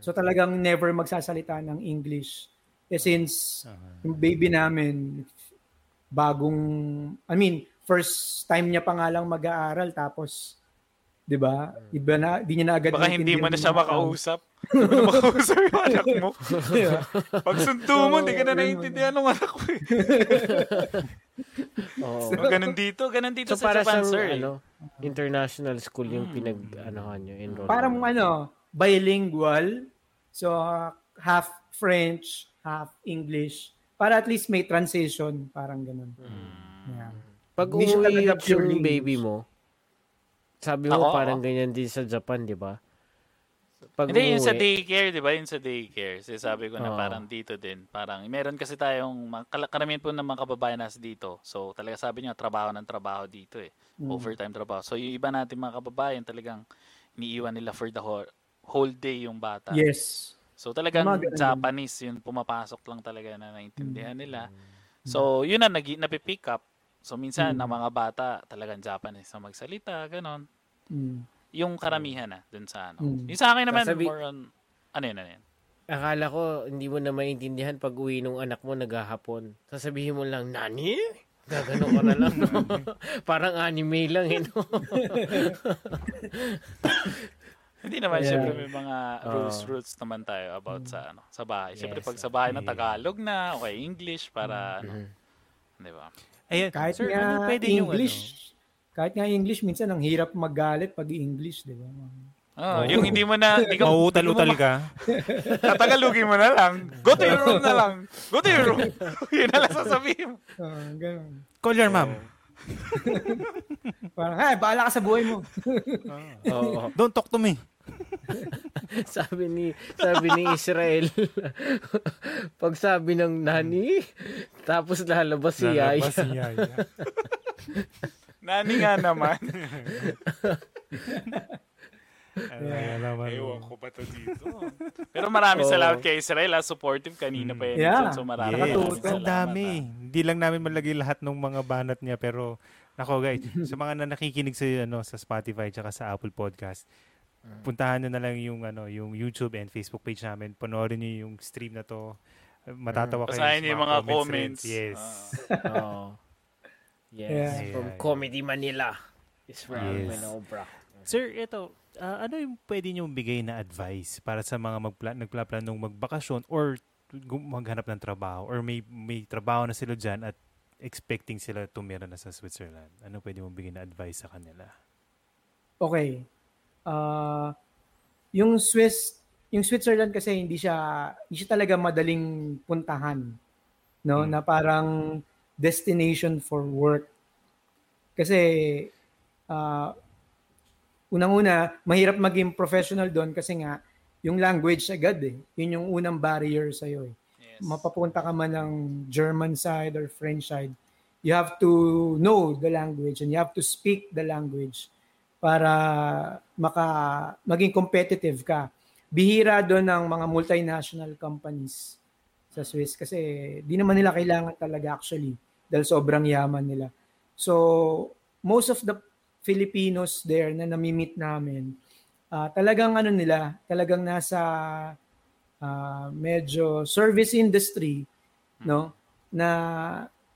So talagang never magsasalita ng English. Eh since Aha. yung baby namin bagong I mean first time niya pa nga lang mag-aaral tapos 'di ba? Iba na di niya na agad Baka hindi mo na siya makausap. Hindi mo makausap yung anak mo. [laughs] Yeah. Pag sunto mo, hindi ka na naiintindihan ng anak mo. eh. [laughs] Oo. So, ganun dito, ganun dito so sa para Japan, siyang sir. eh. ano, international school yung Hmm. pinag-anohan nyo, enroll. Parang ano, bilingual. So half French, half English. Para at least may transition, parang ganun. Mm. Yeah. Pag umuwi yung baby English. mo, sabi mo Ako, parang ako. ganyan din sa Japan, di ba? Pag Hindi, yung sa daycare, di ba? Yung sa daycare. Sabi ko na Oo. parang dito din. Parang, meron kasi tayong, karamihan po ng mga kababayan nasa dito. So, talaga sabi niya, trabaho ng trabaho dito eh. Mm. Overtime trabaho. So, yung iba natin mga kababayan, talagang iniiwan nila for the whole, whole day yung bata. Yes. So, talagang. Japanese, yun, pumapasok lang talaga na naintindihan Mm. nila. So, yun na, nag, napipick up. So, minsan, Mm. ng mga bata, talagang Japanese na magsalita, ganon. Mm. Yung karamihan na, dun sa ano. Mm. Yung sa akin naman, Sabi- more on, ano yun, ano yun? Akala ko, hindi mo na maintindihan pag uwi nung anak mo naghahapon. Sasabihin mo lang, Nani? Gagano ka na lang. no? [laughs] Parang anime lang, eh, no? [laughs] Hindi naman, Yeah. syempre may mga rules rules naman tayo about sa ano, sa bahay. Syempre Yes, pag sa bahay na okay. Tagalog na, okay, English para ano, Mhm. 'di ba? Ayan, Kahit sir, nga ano pwede yung English, ano? kahit nga English, minsan ang hirap magalit pag English, di ba? Oh, yung hindi mo na hindi ka Mauutal-utal ka. [laughs] Tatagalogin mo na lang. Go to your room na lang. Go to your room. [laughs] Yun na lang sasabihin mo. Ganun. Call your mom. [laughs] Parang, ay, bahala ka sa buhay mo. [laughs] Oo. Don't talk to me. [laughs] sabi ni sabi ni Israel pag sabi ng nani tapos lalabas si Yaya Lalabas si Yaya. Nani nga naman. Ay, naman. Ewan ko ba to dito. [laughs] Pero maraming Oo. salamat kay Israel. ah. Supportive kanina pa yan. Yeah. So maraming Yes. Nakatuto. Ang dami. ah. Hindi lang namin malagay lahat ng mga banat niya pero nako guys, sa mga na nakikinig sa ano sa Spotify tsaka sa Apple Podcast, puntahan niyo na lang yung ano, yung YouTube and Facebook page namin. Panoorin niyo yung stream na to. Matatawa kayo. Basahin yung mga comments. comments. Yes. Ah. [laughs] Oo. Yes, Yeah. from Yeah. Comedy Manila. Israel Yes. Menobra. Sir, ito, ah, ano yung pwede niyo bigay na advice para sa mga magpla- nagpaplanong magbakasyon or maghanap ng trabaho or may may trabaho na sila dyan at expecting sila tumira na sa Switzerland? Ano pwede mong bigay na advice sa kanila? Okay. Ah, yung Swiss, yung Switzerland kasi hindi siya hindi siya talaga madaling puntahan, no? Hmm. Na parang destination for work. Kasi ah, unang-una, mahirap maging professional doon kasi nga yung language agad eh. Yun yung unang barrier sa iyo eh. Yes. mapapunta ka man ng German side or French side, you have to know the language and you have to speak the language para maka maging competitive ka. Bihira doon ng mga multinational companies sa Swiss kasi di naman nila kailangan talaga actually dahil sobrang yaman nila. So, most of the Filipinos there na nami-meet namin, ah, talagang ano nila, talagang nasa ah, medyo service industry, no? Na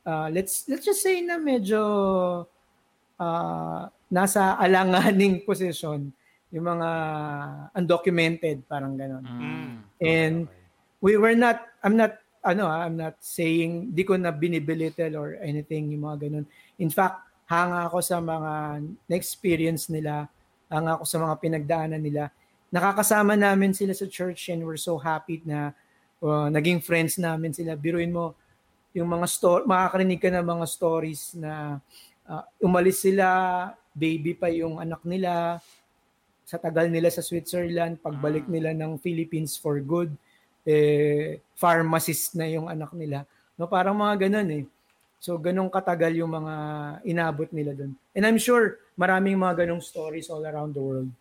ah, let's let's just say na medyo ah, nasa alanganing [laughs] position yung mga undocumented parang ganon. Mm. And we were not I'm not ano I'm not saying di ko na binibilitel or anything yung mga ganun. In fact, hanga ako sa mga na-experience nila, hanga ako sa mga pinagdaanan nila. Nakakasama namin sila sa church and we're so happy na uh, naging friends namin sila. Biruin mo yung mga story, makakarinig ka ng mga stories na uh, umalis sila, baby pa yung anak nila, sa tagal nila sa Switzerland, pagbalik nila ng Philippines for good, eh, pharmacist na yung anak nila. No, parang mga ganun eh. So, ganun katagal yung mga inabot nila doon. And I'm sure maraming mga ganong stories all around the world.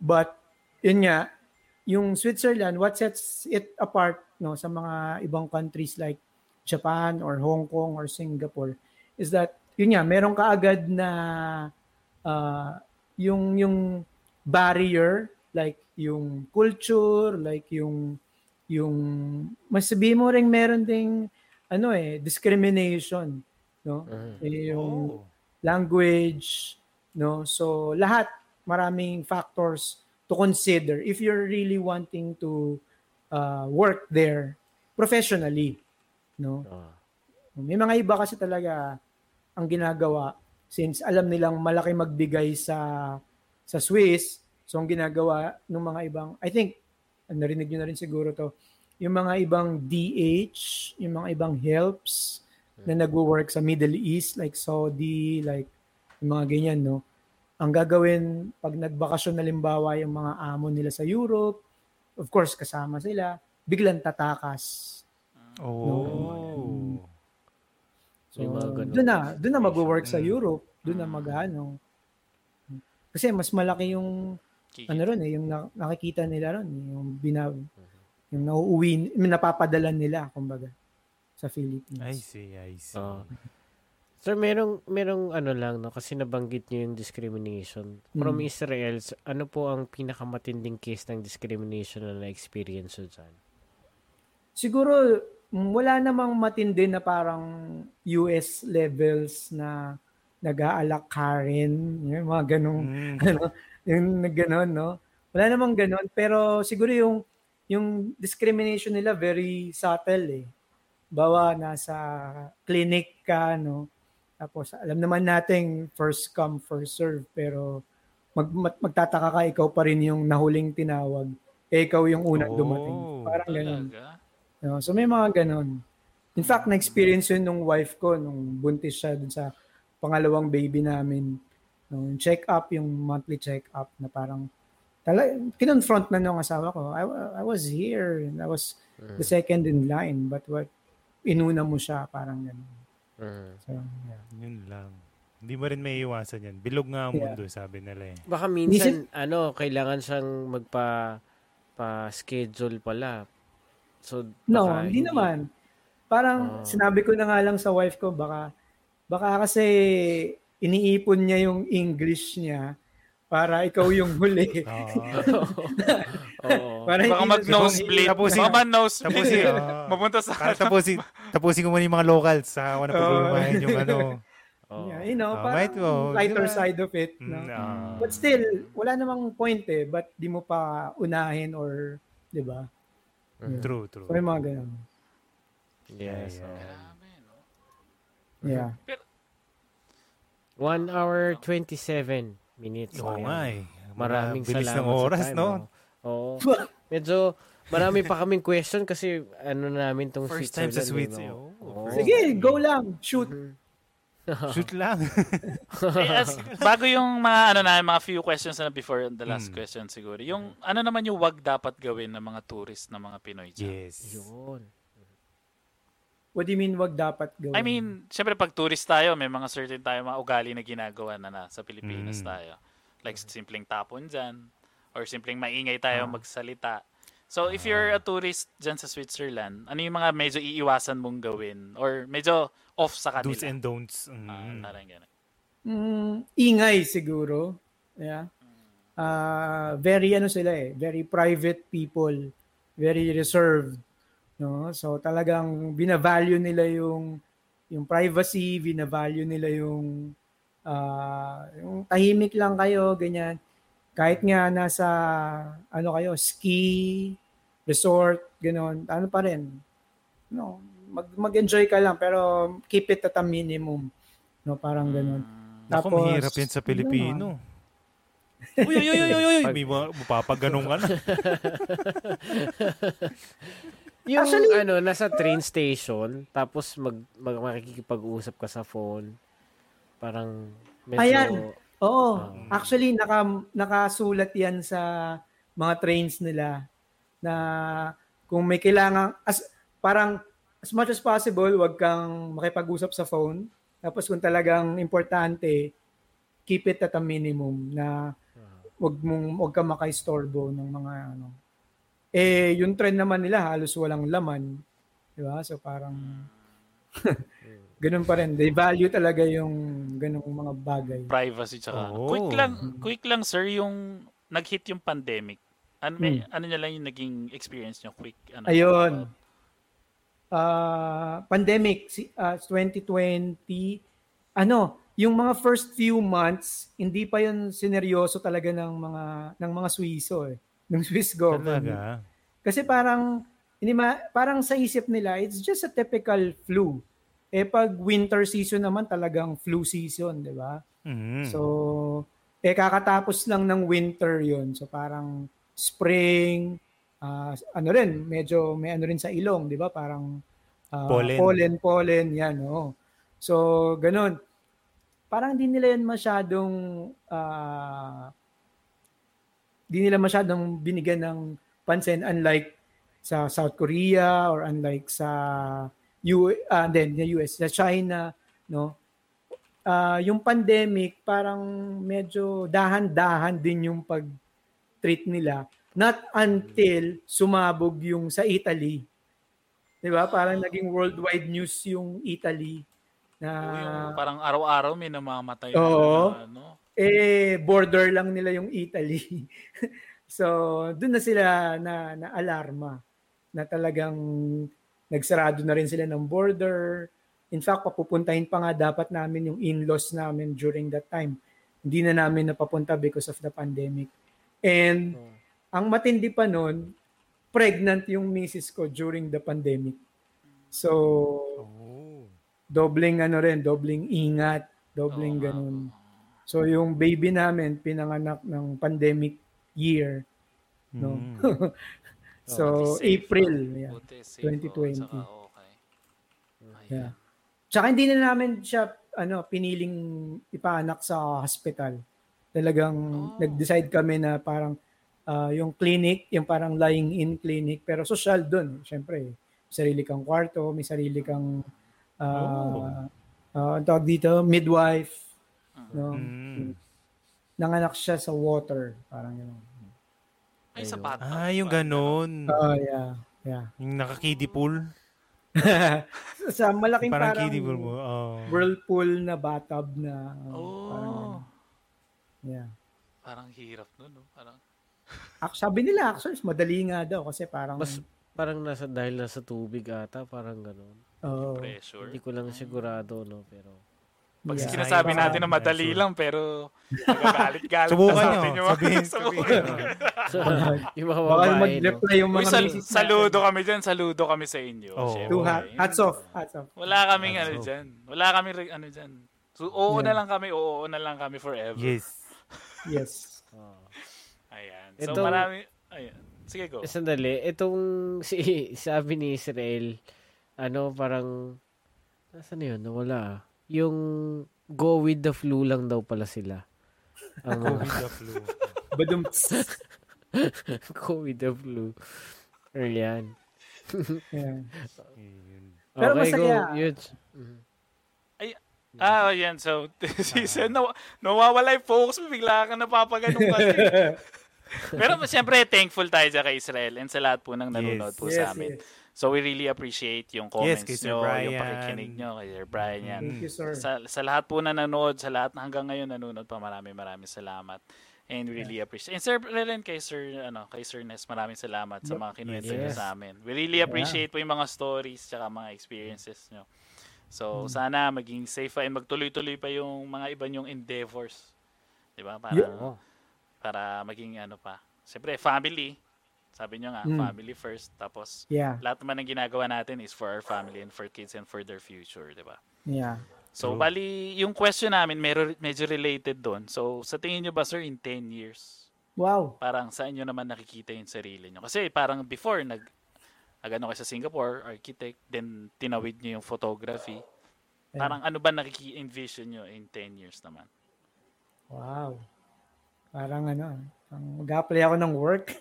But, yun nga, yung Switzerland, what sets it apart no, sa mga ibang countries like Japan or Hong Kong or Singapore is that, yun nga, meron kaagad na uh, yung, yung barrier, like yung culture, like yung yung mas sabihin mo ring meron ding ano eh discrimination no Mhm. Eh, yung Oh. language no so lahat maraming factors to consider if you're really wanting to uh, work there professionally no Oo. may mga iba kasi talaga ang ginagawa since alam nilang malaki magbigay sa sa Swiss so ang ginagawa ng mga ibang I think narinig niyo na rin siguro to yung mga ibang DH, yung mga ibang helps na nagwo-work sa Middle East like Saudi, like yung mga ganyan, no? Ang gagawin pag nagbakasyon na limbawa yung mga amo nila sa Europe, of course kasama sila, biglang tatakas. Oh. So, mga ganun. doon na, doon na mag-work sa. Europe, doon na mag-ano. Kasi mas malaki yung Kikita. ano ron eh, yung na- nakikita nila ron, eh, yung bina yung nauuwi, yung napapadala nila kumbaga sa Philippines. I see, I see. Oo. Sir, merong, merong ano lang, no, kasi nabanggit niyo yung discrimination. From Mm. Israel, ano po ang pinakamatinding case ng discrimination na na-experience nyo dyan? Siguro mm, wala namang matindi na parang US levels na nag-aalak Karen, yung mga ganong Mm. [laughs] ano, yung ganon, no? Wala namang ganon, pero siguro yung yung discrimination nila very subtle eh. Bawa nasa clinic ka, no? Tapos alam naman nating first come, first serve, pero mag, mag- magtataka ka, ikaw pa rin yung nahuling tinawag. Eh, ikaw yung unang Oh. dumating. Parang. Talaga? No, so may mga ganon. In fact, na-experience yun nung wife ko nung buntis siya dun sa pangalawang baby namin. Nung check-up, yung monthly check-up na parang tala, kinonfront na nung asawa ko. I, I was here. and I was the second in line. But what, inuna mo siya, parang ganon. Mm. So, yeah. Yun lang. Hindi mo rin may iwasan yan. Bilog nga ang Yeah. mundo, sabi nila eh. Baka minsan, ano, kailangan siyang magpa pa-schedule pala. So, No, baka hindi naman. Parang Ah. sinabi ko na nga lang sa wife ko, baka, baka kasi iniipon niya yung English niya para ikaw yung huli. Oo. [laughs] [laughs] Oo. para Baka mag-nosebleed. Tapusin- Baka tapusin, ah. [laughs] Mapunta sa... Para tapusin, tapusin ko muna yung mga locals sa ako na pagbumahin yung ano. Oo. Yeah, you know, Ah, parang might, oh, lighter diba? side of it. Mm, No? ah. But still, wala namang point eh. But di mo pa unahin or, di ba? True, true. So, yung mga ganun. Yes. Yeah. Grabe, no? Yeah. One hour 27 minutes. Oo Ayan. nga eh. Maraming Bilis salamat ng oras, sa time, no? Oo. Oo. Medyo marami pa kaming question kasi ano namin tong First time sa Switzerland, no? Oo. Oo. Sige, go lang. Shoot. Shoot lang. Eh, as- bago yung mga ano na mga few questions na before the last Hmm. question siguro. Yung ano naman yung wag dapat gawin ng mga tourist na mga Pinoy dyan? yes. Yun. What do you mean wag dapat gawin? I mean, syempre pag tourist tayo, may mga certain tayo mga ugali na ginagawa na na sa Pilipinas Mm. tayo. Like simpleng tapon dyan or simpleng maingay tayo Ah. magsalita. So if you're a tourist dyan sa Switzerland, ano yung mga medyo iiwasan mong gawin or medyo off sa kanila? Do's and don'ts. Ah, Mm. parang ganun. Mm, ingay siguro. Yeah. Ah, very ano sila eh, very private people, very reserved, no? So talagang binavalue nila yung yung privacy, binavalue nila yung ah, yung tahimik lang kayo, ganyan. Kahit nga nasa ano kayo, ski resort, gano'n, ano pa rin. No, mag mag-enjoy ka lang pero keep it at a minimum. No, parang gano'n. Ako, Tapos, mahirap yan sa Pilipino. Uy, uy, uy, uy, uy, uy. May mapapaganong ka na. Yung Actually- ano, nasa train station, tapos mag, mag makikipag-usap ka sa phone. Parang medyo... Ayan. Oo. Ah. actually, naka, nakasulat yan sa mga trains nila na kung may kailangan, as, parang as much as possible, wag kang makipag-usap sa phone. Tapos kung talagang importante, keep it at a minimum na wag mong wag kang makaistorbo ng mga ano. Eh, yung trend naman nila halos walang laman. Di ba? So parang [laughs] ganun pa rin. They value talaga yung ganung mga bagay. privacy tsaka ano. Oo. quick lang quick lang sir yung nag-hit yung pandemic ano may, ano niya lang yung naging experience niyo quick ano Ayun. Ah, pandemic si ah, 2020 ano, yung mga first few months hindi pa yun sineryoso talaga ng mga ng mga Swiso eh, ng Swiss government. Talaga. Kasi parang hindi ma, parang sa isip nila it's just a typical flu. Eh pag winter season naman talagang flu season, 'di ba? Mm. So, eh kakatapos lang ng winter yon So parang spring, ah, ano rin, medyo may ano rin sa ilong, di ba? Parang ah, Pollen. pollen, pollen, yan, oo. So, ganun. Parang hindi nila yan masyadong ah, di nila masyadong binigyan ng pansin unlike sa South Korea or unlike sa U ah then the US sa China no Ah, yung pandemic parang medyo dahan-dahan din yung pag treat nila not until sumabog yung sa Italy 'di ba parang naging worldwide news yung Italy na yung parang araw-araw may namamatay. Oo. na, ano. Eh border lang nila yung Italy. [laughs] so, doon na sila na na alarma na talagang nagsarado na rin sila ng border. In fact, papupuntahin pa nga dapat namin yung in-laws namin during that time. Hindi na namin napapunta because of the pandemic. And ang matindi pa noon, pregnant yung misis ko during the pandemic. So, Oh. dobling ano rin, dobling ingat, dobling Oo nga. ganun. So yung baby namin pinanganak ng pandemic year, no. Mm. [laughs] so Buti safe, April, ah. yeah. Buti safe, 2020. oo, tsaka okay. Yeah. Tsaka hindi na namin siya ano piniling ipaanak sa hospital. Talagang Oh. nag-decide kami na parang ah, yung clinic, yung parang lying in clinic pero social doon, syempre. Sarili kang kwarto, may sarili kang ah ah, ang tawag dito, midwife, no. Mm. Nanganak siya sa water, parang yun. Ay, sa bathtub. Ah, yung ba? ganon. Oh, yeah. Yeah. Yung nakakiddy pool. [laughs] sa malaking Parang parang, kiddie pool mo. Oh. whirlpool na bathtub na Oh. parang yeah. Parang hirap nun, no? Parang, [laughs] Ak- sabi nila actually madali nga daw kasi parang Mas parang nasa dahil nasa tubig ata, parang ganun. oh, pressure. Hindi ko lang sigurado, no, pero Pag yeah. sinasabi natin na madali lang, pero nagagalit-galit Subukan na sa nyo. atin yung mga Sabihin, [laughs] subukan. sabihin. [laughs] yung mga baka babae, mag-reply yung Uy, mga sal- saludo kami dyan, saludo kami sa inyo. Oo. Syempre. Hat, hats off, hats off. Wala kaming ano Hats off. dyan. Wala kaming re- ano dyan. So, oo Yeah. na lang kami, oo na lang kami forever. Yes. Yes. [laughs] Oh. Ayan. So, Ito- marami, ayan. Sige, go. Sandali, itong si, sabi ni Israel, ano, parang, nasa na yun? Nawala. ah. Yung go with the flu lang daw pala sila. Ang mga COVID the flu. Badum. go with the flu. [laughs] [laughs] Or yan. yeah. Yun. Pero okay, masaya. go. Yun. Ah, ayan. So, [laughs] si Sen, naw- nawawala yung focus mo. Bigla ka napapaganong kasi. Pero siyempre, thankful tayo dyan kay Israel and sa lahat po ng nanonood Yes. po Yes, sa amin. yes. So, we really appreciate yung comments kay Sir nyo, yung Brian. pakikinig nyo, kay Sir Brian yan. Thank you, sir. Sa, sa lahat po na nanonood, sa lahat na hanggang ngayon nanonood pa, maraming maraming salamat. And we really appreciate. And Sir Ren, kay Sir, ano, kay Sir Ness, maraming salamat sa mga kinuwento nyo Yes. sa amin. We really appreciate po yung mga stories tsaka mga experiences nyo. So, sana maging safe pa and magtuloy-tuloy pa yung mga iba nyong endeavors. Di ba? Para, Yeah. para maging ano pa. Siyempre, family. Sabi nyo nga, Mm. family first. Tapos, Yeah. lahat naman ng ginagawa natin is for our family and for kids and for their future, di ba? Yeah. So, True. bali, yung question namin, medyo, medyo related doon. So, sa tingin nyo ba, sir, in 10 years, Wow. parang saan nyo naman nakikita yung sarili nyo? Kasi parang before, nag, nag-ano kayo sa Singapore, architect, then tinawid nyo yung photography. Parang ano ba nakiki-envision nyo in 10 years naman? Wow. Parang ano, parang mag-apply ako ng work.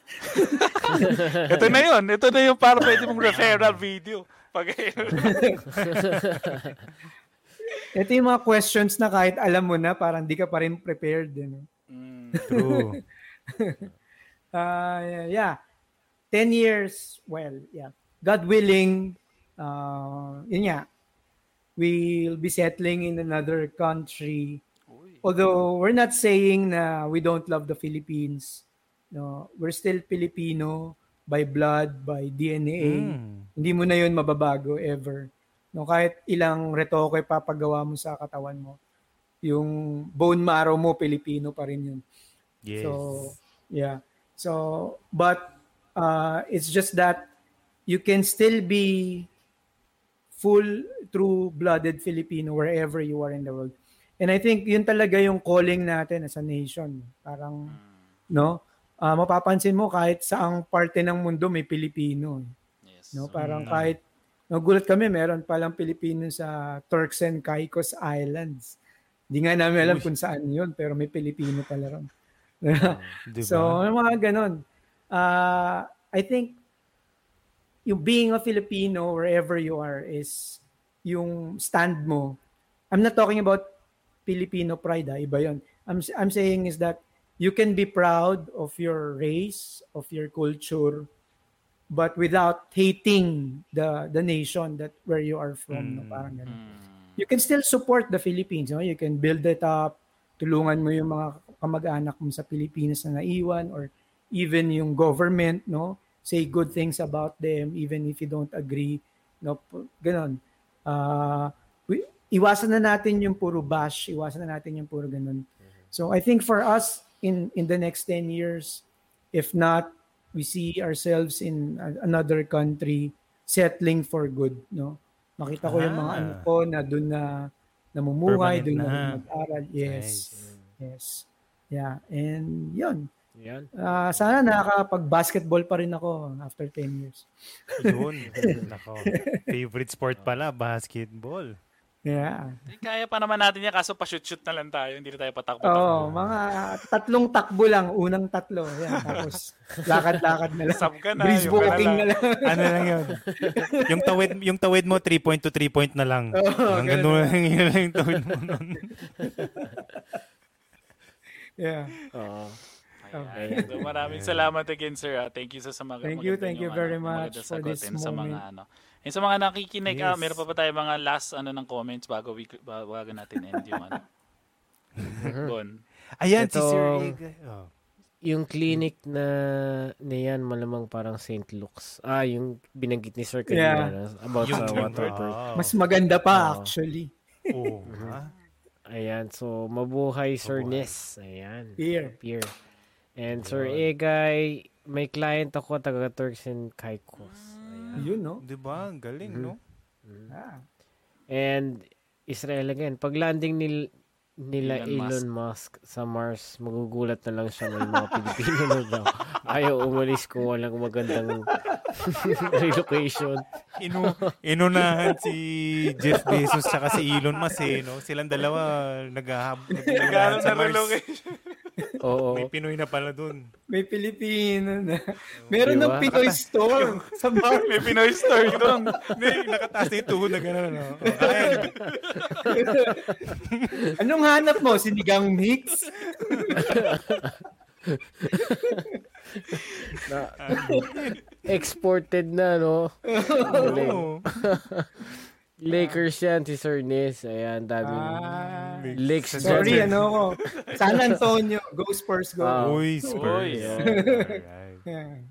[laughs] Ito na yun. Ito na yung para pwede mong referral video. Pag [laughs] Ito yung mga questions na kahit alam mo na, parang di ka pa rin prepared. Ano? Mm, [laughs] True. Uh, yeah. 10 years, well, yeah. God willing, uh, yun nga, we'll be settling in another country. Although we're not saying na we don't love the Philippines. No, we're still Filipino by blood, by DNA. Mm. Hindi mo na yun mababago ever. No, kahit ilang retoke papagawa mo sa katawan mo, yung bone marrow mo Pilipino pa rin yun. Yes. So, yeah. So, but uh, it's just that you can still be full true-blooded Filipino wherever you are in the world. And I think yun talaga yung calling natin as a nation. Parang, no? ah, mapapansin mo kahit saang parte ng mundo may Pilipino. Yes. No, parang Mm. kahit nagulat kami, meron palang Pilipino sa Turks and Caicos Islands. Hindi nga namin alam Uy. kung saan yun, pero may Pilipino pala ron. [laughs] Di So, mga ganon. Uh, I think yung being a Filipino wherever you are is yung stand mo. I'm not talking about Filipino pride, ah, iba yun. I'm, I'm saying is that you can be proud of your race, of your culture, but without hating the the nation that where you are from. No? Mm. Parang ganon Mm. you can still support the Philippines. No? You can build it up, tulungan mo yung mga kamag-anak mo sa Pilipinas na naiwan or even yung government, no? Say good things about them even if you don't agree. No? Ganon. Uh, iwasan na natin yung puro bash, iwasan na natin yung puro ganon. So I think for us in in the next 10 years, if not, we see ourselves in another country settling for good, no? Makita ko yung mga Ah. ano ko na doon na namumuhay, doon na, na. mag-aral. Yes. Nice. Yes. Yeah. And yun. Yan. Ah, sana nakakapag-basketball pa rin ako after 10 years. Yun. [laughs] Nako. Favorite sport pala, basketball. Yeah. Eh, Kaya pa naman natin yan, kaso pa-shoot-shoot na lang tayo. Hindi na tayo patakbo. Oo, mga tatlong takbo lang. Unang tatlo. Yan. Tapos [laughs] lakad-lakad na lang. Sub ka na. Breeze walking na lang. [laughs] ano lang yun? yung tawid yung tawid mo 3 point to 3 point na lang. Oo, Hanggang ganun lang yun lang yung tawid mo nun. [laughs] Yeah. Oo. Ayan. So, maraming salamat again, sir. ah. Thank you sa, sa mga Thank you, thank you very much for this and sa mga moment. ano. And sa mga nakikinig, ah, Yes. meron pa ba tayo mga last ano ng comments bago we bago natin end yung ano. [laughs] Bon. Ayan, si Ito- Sir Egay. Oh. Yung clinic na na yan, malamang parang St. Luke's. Ah, yung binanggit ni Sir kanina Yeah. na, about Yung sa water bird. Oh. Mas maganda pa [laughs] Oo. actually. Oo, ha? Ayan, so mabuhay Sir Mabuhay. Ness. Ayan. Here. Here. And Sir Egay, may client ako taga Turks and Caicos. Yun, no? Di ba? Ang galing, no? Ah. And Israel again, pag landing nil, nila Elon Elon, Musk. sa Mars, magugulat na lang siya may mga [laughs] Pilipino na daw. Ayaw umalis kung walang magandang [laughs] relocation. Inu inunahan si Jeff Bezos tsaka si Elon Musk eh, no? Silang dalawa naghahab naghahanap sa Mars. relocation. Oo. May Pinoy na pala dun. May Pilipino na. Meron Diba? ng [laughs] Pinoy store sa bar. May Pinoy story doon. May nakataas na yung tuhod na gano'n, no? Oh. Anong hanap mo? Sinigang mix? Na, exported na, no? Galing. [laughs] Lakers yan, si Sir Ness. Ayan, daming Ah, Lakes sorry, ano ko. San Antonio. Go Spurs, go. Ah. Uy, Spurs. Uy, yeah. Alright. [laughs]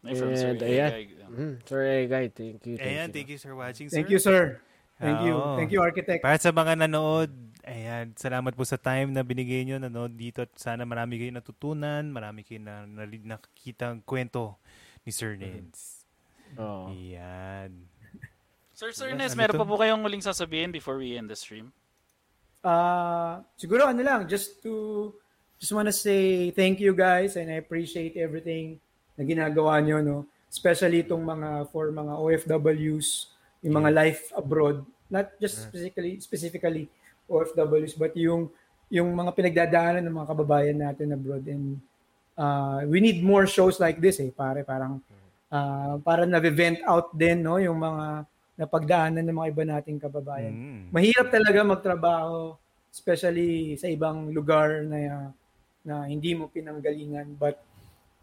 Yeah. From Sir And, ayan. Egay. Mm, Sir Egay, thank you. Thank Ayan, you. thank you for watching, sir. Thank you, sir. Thank you. Oo. Thank you, architect. Para sa mga nanood, ayan, salamat po sa time na binigay nyo nanood dito at sana marami kayo natutunan, marami kayo na, na nakikita ang kwento ni Sir Nens. Oo. Ayan. Sir Sir Nes, meron pa po kayong muling sasabihin before we end the stream? Uh, siguro ano lang, just to, just wanna say thank you guys and I appreciate everything na ginagawa nyo, no? Especially itong mga, for mga OFWs, yung mga life abroad, not just specifically, specifically OFWs, but yung, yung mga pinagdadaanan ng mga kababayan natin abroad. And uh, we need more shows like this, eh, pare, parang, uh, para na-vent out din, no? Yung mga napagdaanan ng mga iba nating kababayan. Mm. mahirap talaga magtrabaho especially sa ibang lugar na na hindi mo pinanggalingan. But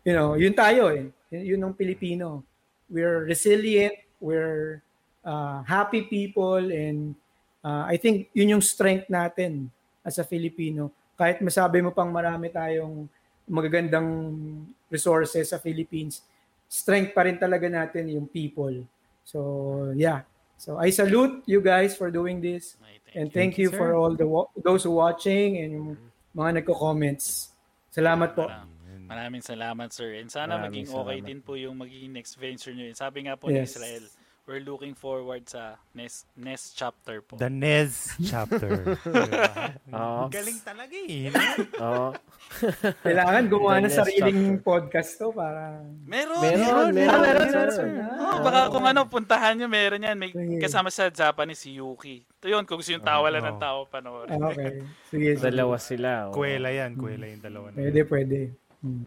you know yun tayo eh. Yun, yun ang Pilipino. We're resilient we're uh, happy people and uh, I think yun yung strength natin as a Filipino. Kahit masabi mo pang marami tayong magagandang resources sa Philippines strength pa rin talaga natin yung people so yeah so I salute you guys for doing this Ay, And Thank thank, you, you, for all the wa- those who watching and yung mga nagko-comments. Salamat po. Maraming, salamat, sir. And sana Maraming maging okay salamat. din po yung magiging next venture nyo. Sabi nga po ni Yes. Israel, we're looking forward sa next next chapter po. The Nez chapter. [laughs] Diba? Oo. Galing talaga eh. Oo. Kailangan gumawa ng sariling structure. podcast to para... Meron, Meron, meron, Ah, meron, meron, sir. meron. Oh, baka kung ano, puntahan nyo, meron yan. May kasama sa Japanese si Yuki. Ito yun, kung gusto yung tawalan ng Oo. tao, panoorin. Ah, okay. Sige, sige. Dalawa sila. oh. Kuwela yan, kuwela yung dalawa na. Pwede, pwede. Hmm.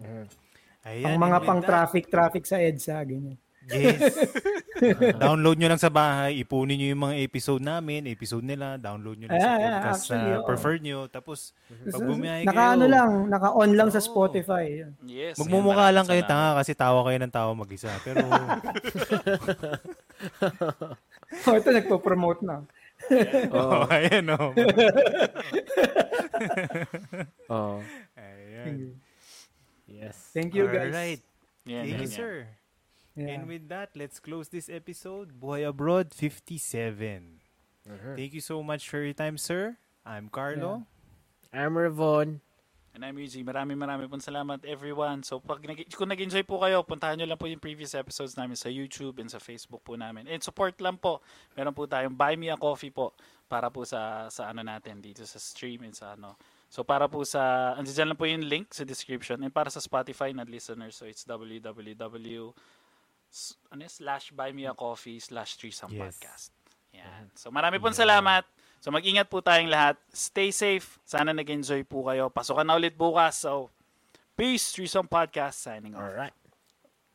Ayan, Ang mga and with pang that- traffic traffic sa EDSA, ganyan. Yes. [laughs] download nyo lang sa bahay, ipunin nyo yung mga episode namin, episode nila, download nyo lang sa Ah, ah, podcast actually, na oo. prefer nyo. Tapos, pag bumiyahe naka kayo, ano lang, naka-on lang sa Oo. Spotify. Yes. magmumukha lang kayo tanga kasi tawa kayo ng tawa mag-isa. Pero, [laughs] Oh, ito nagpo-promote na. [laughs] oh, ayan o. Oh. Ayan. Yes. Thank you guys. Alright. Yan, Thank yan, you, yan. sir. Yeah. And with that, let's close this episode. Buhay Abroad 57. Thank you so much for your time, sir. I'm Carlo. I'm Revon. And I'm Eugene. Maraming maraming pong salamat everyone. So pag nag- kung nag-enjoy po kayo, puntahan nyo lang po yung previous episodes namin sa YouTube and sa Facebook po namin. And support lang po. Meron po tayong Buy Me a Coffee po para po sa sa ano natin dito sa stream and sa ano. So para po sa andiyan lang po yung link sa description and para sa Spotify na listeners so it's www ano slash buy me a coffee slash threesome Yes. podcast. Yan. So marami pong salamat. So mag-ingat po tayong lahat. Stay safe. Sana nag-enjoy po kayo. Pasukan na ulit bukas. So peace. Threesome podcast signing off. Alright.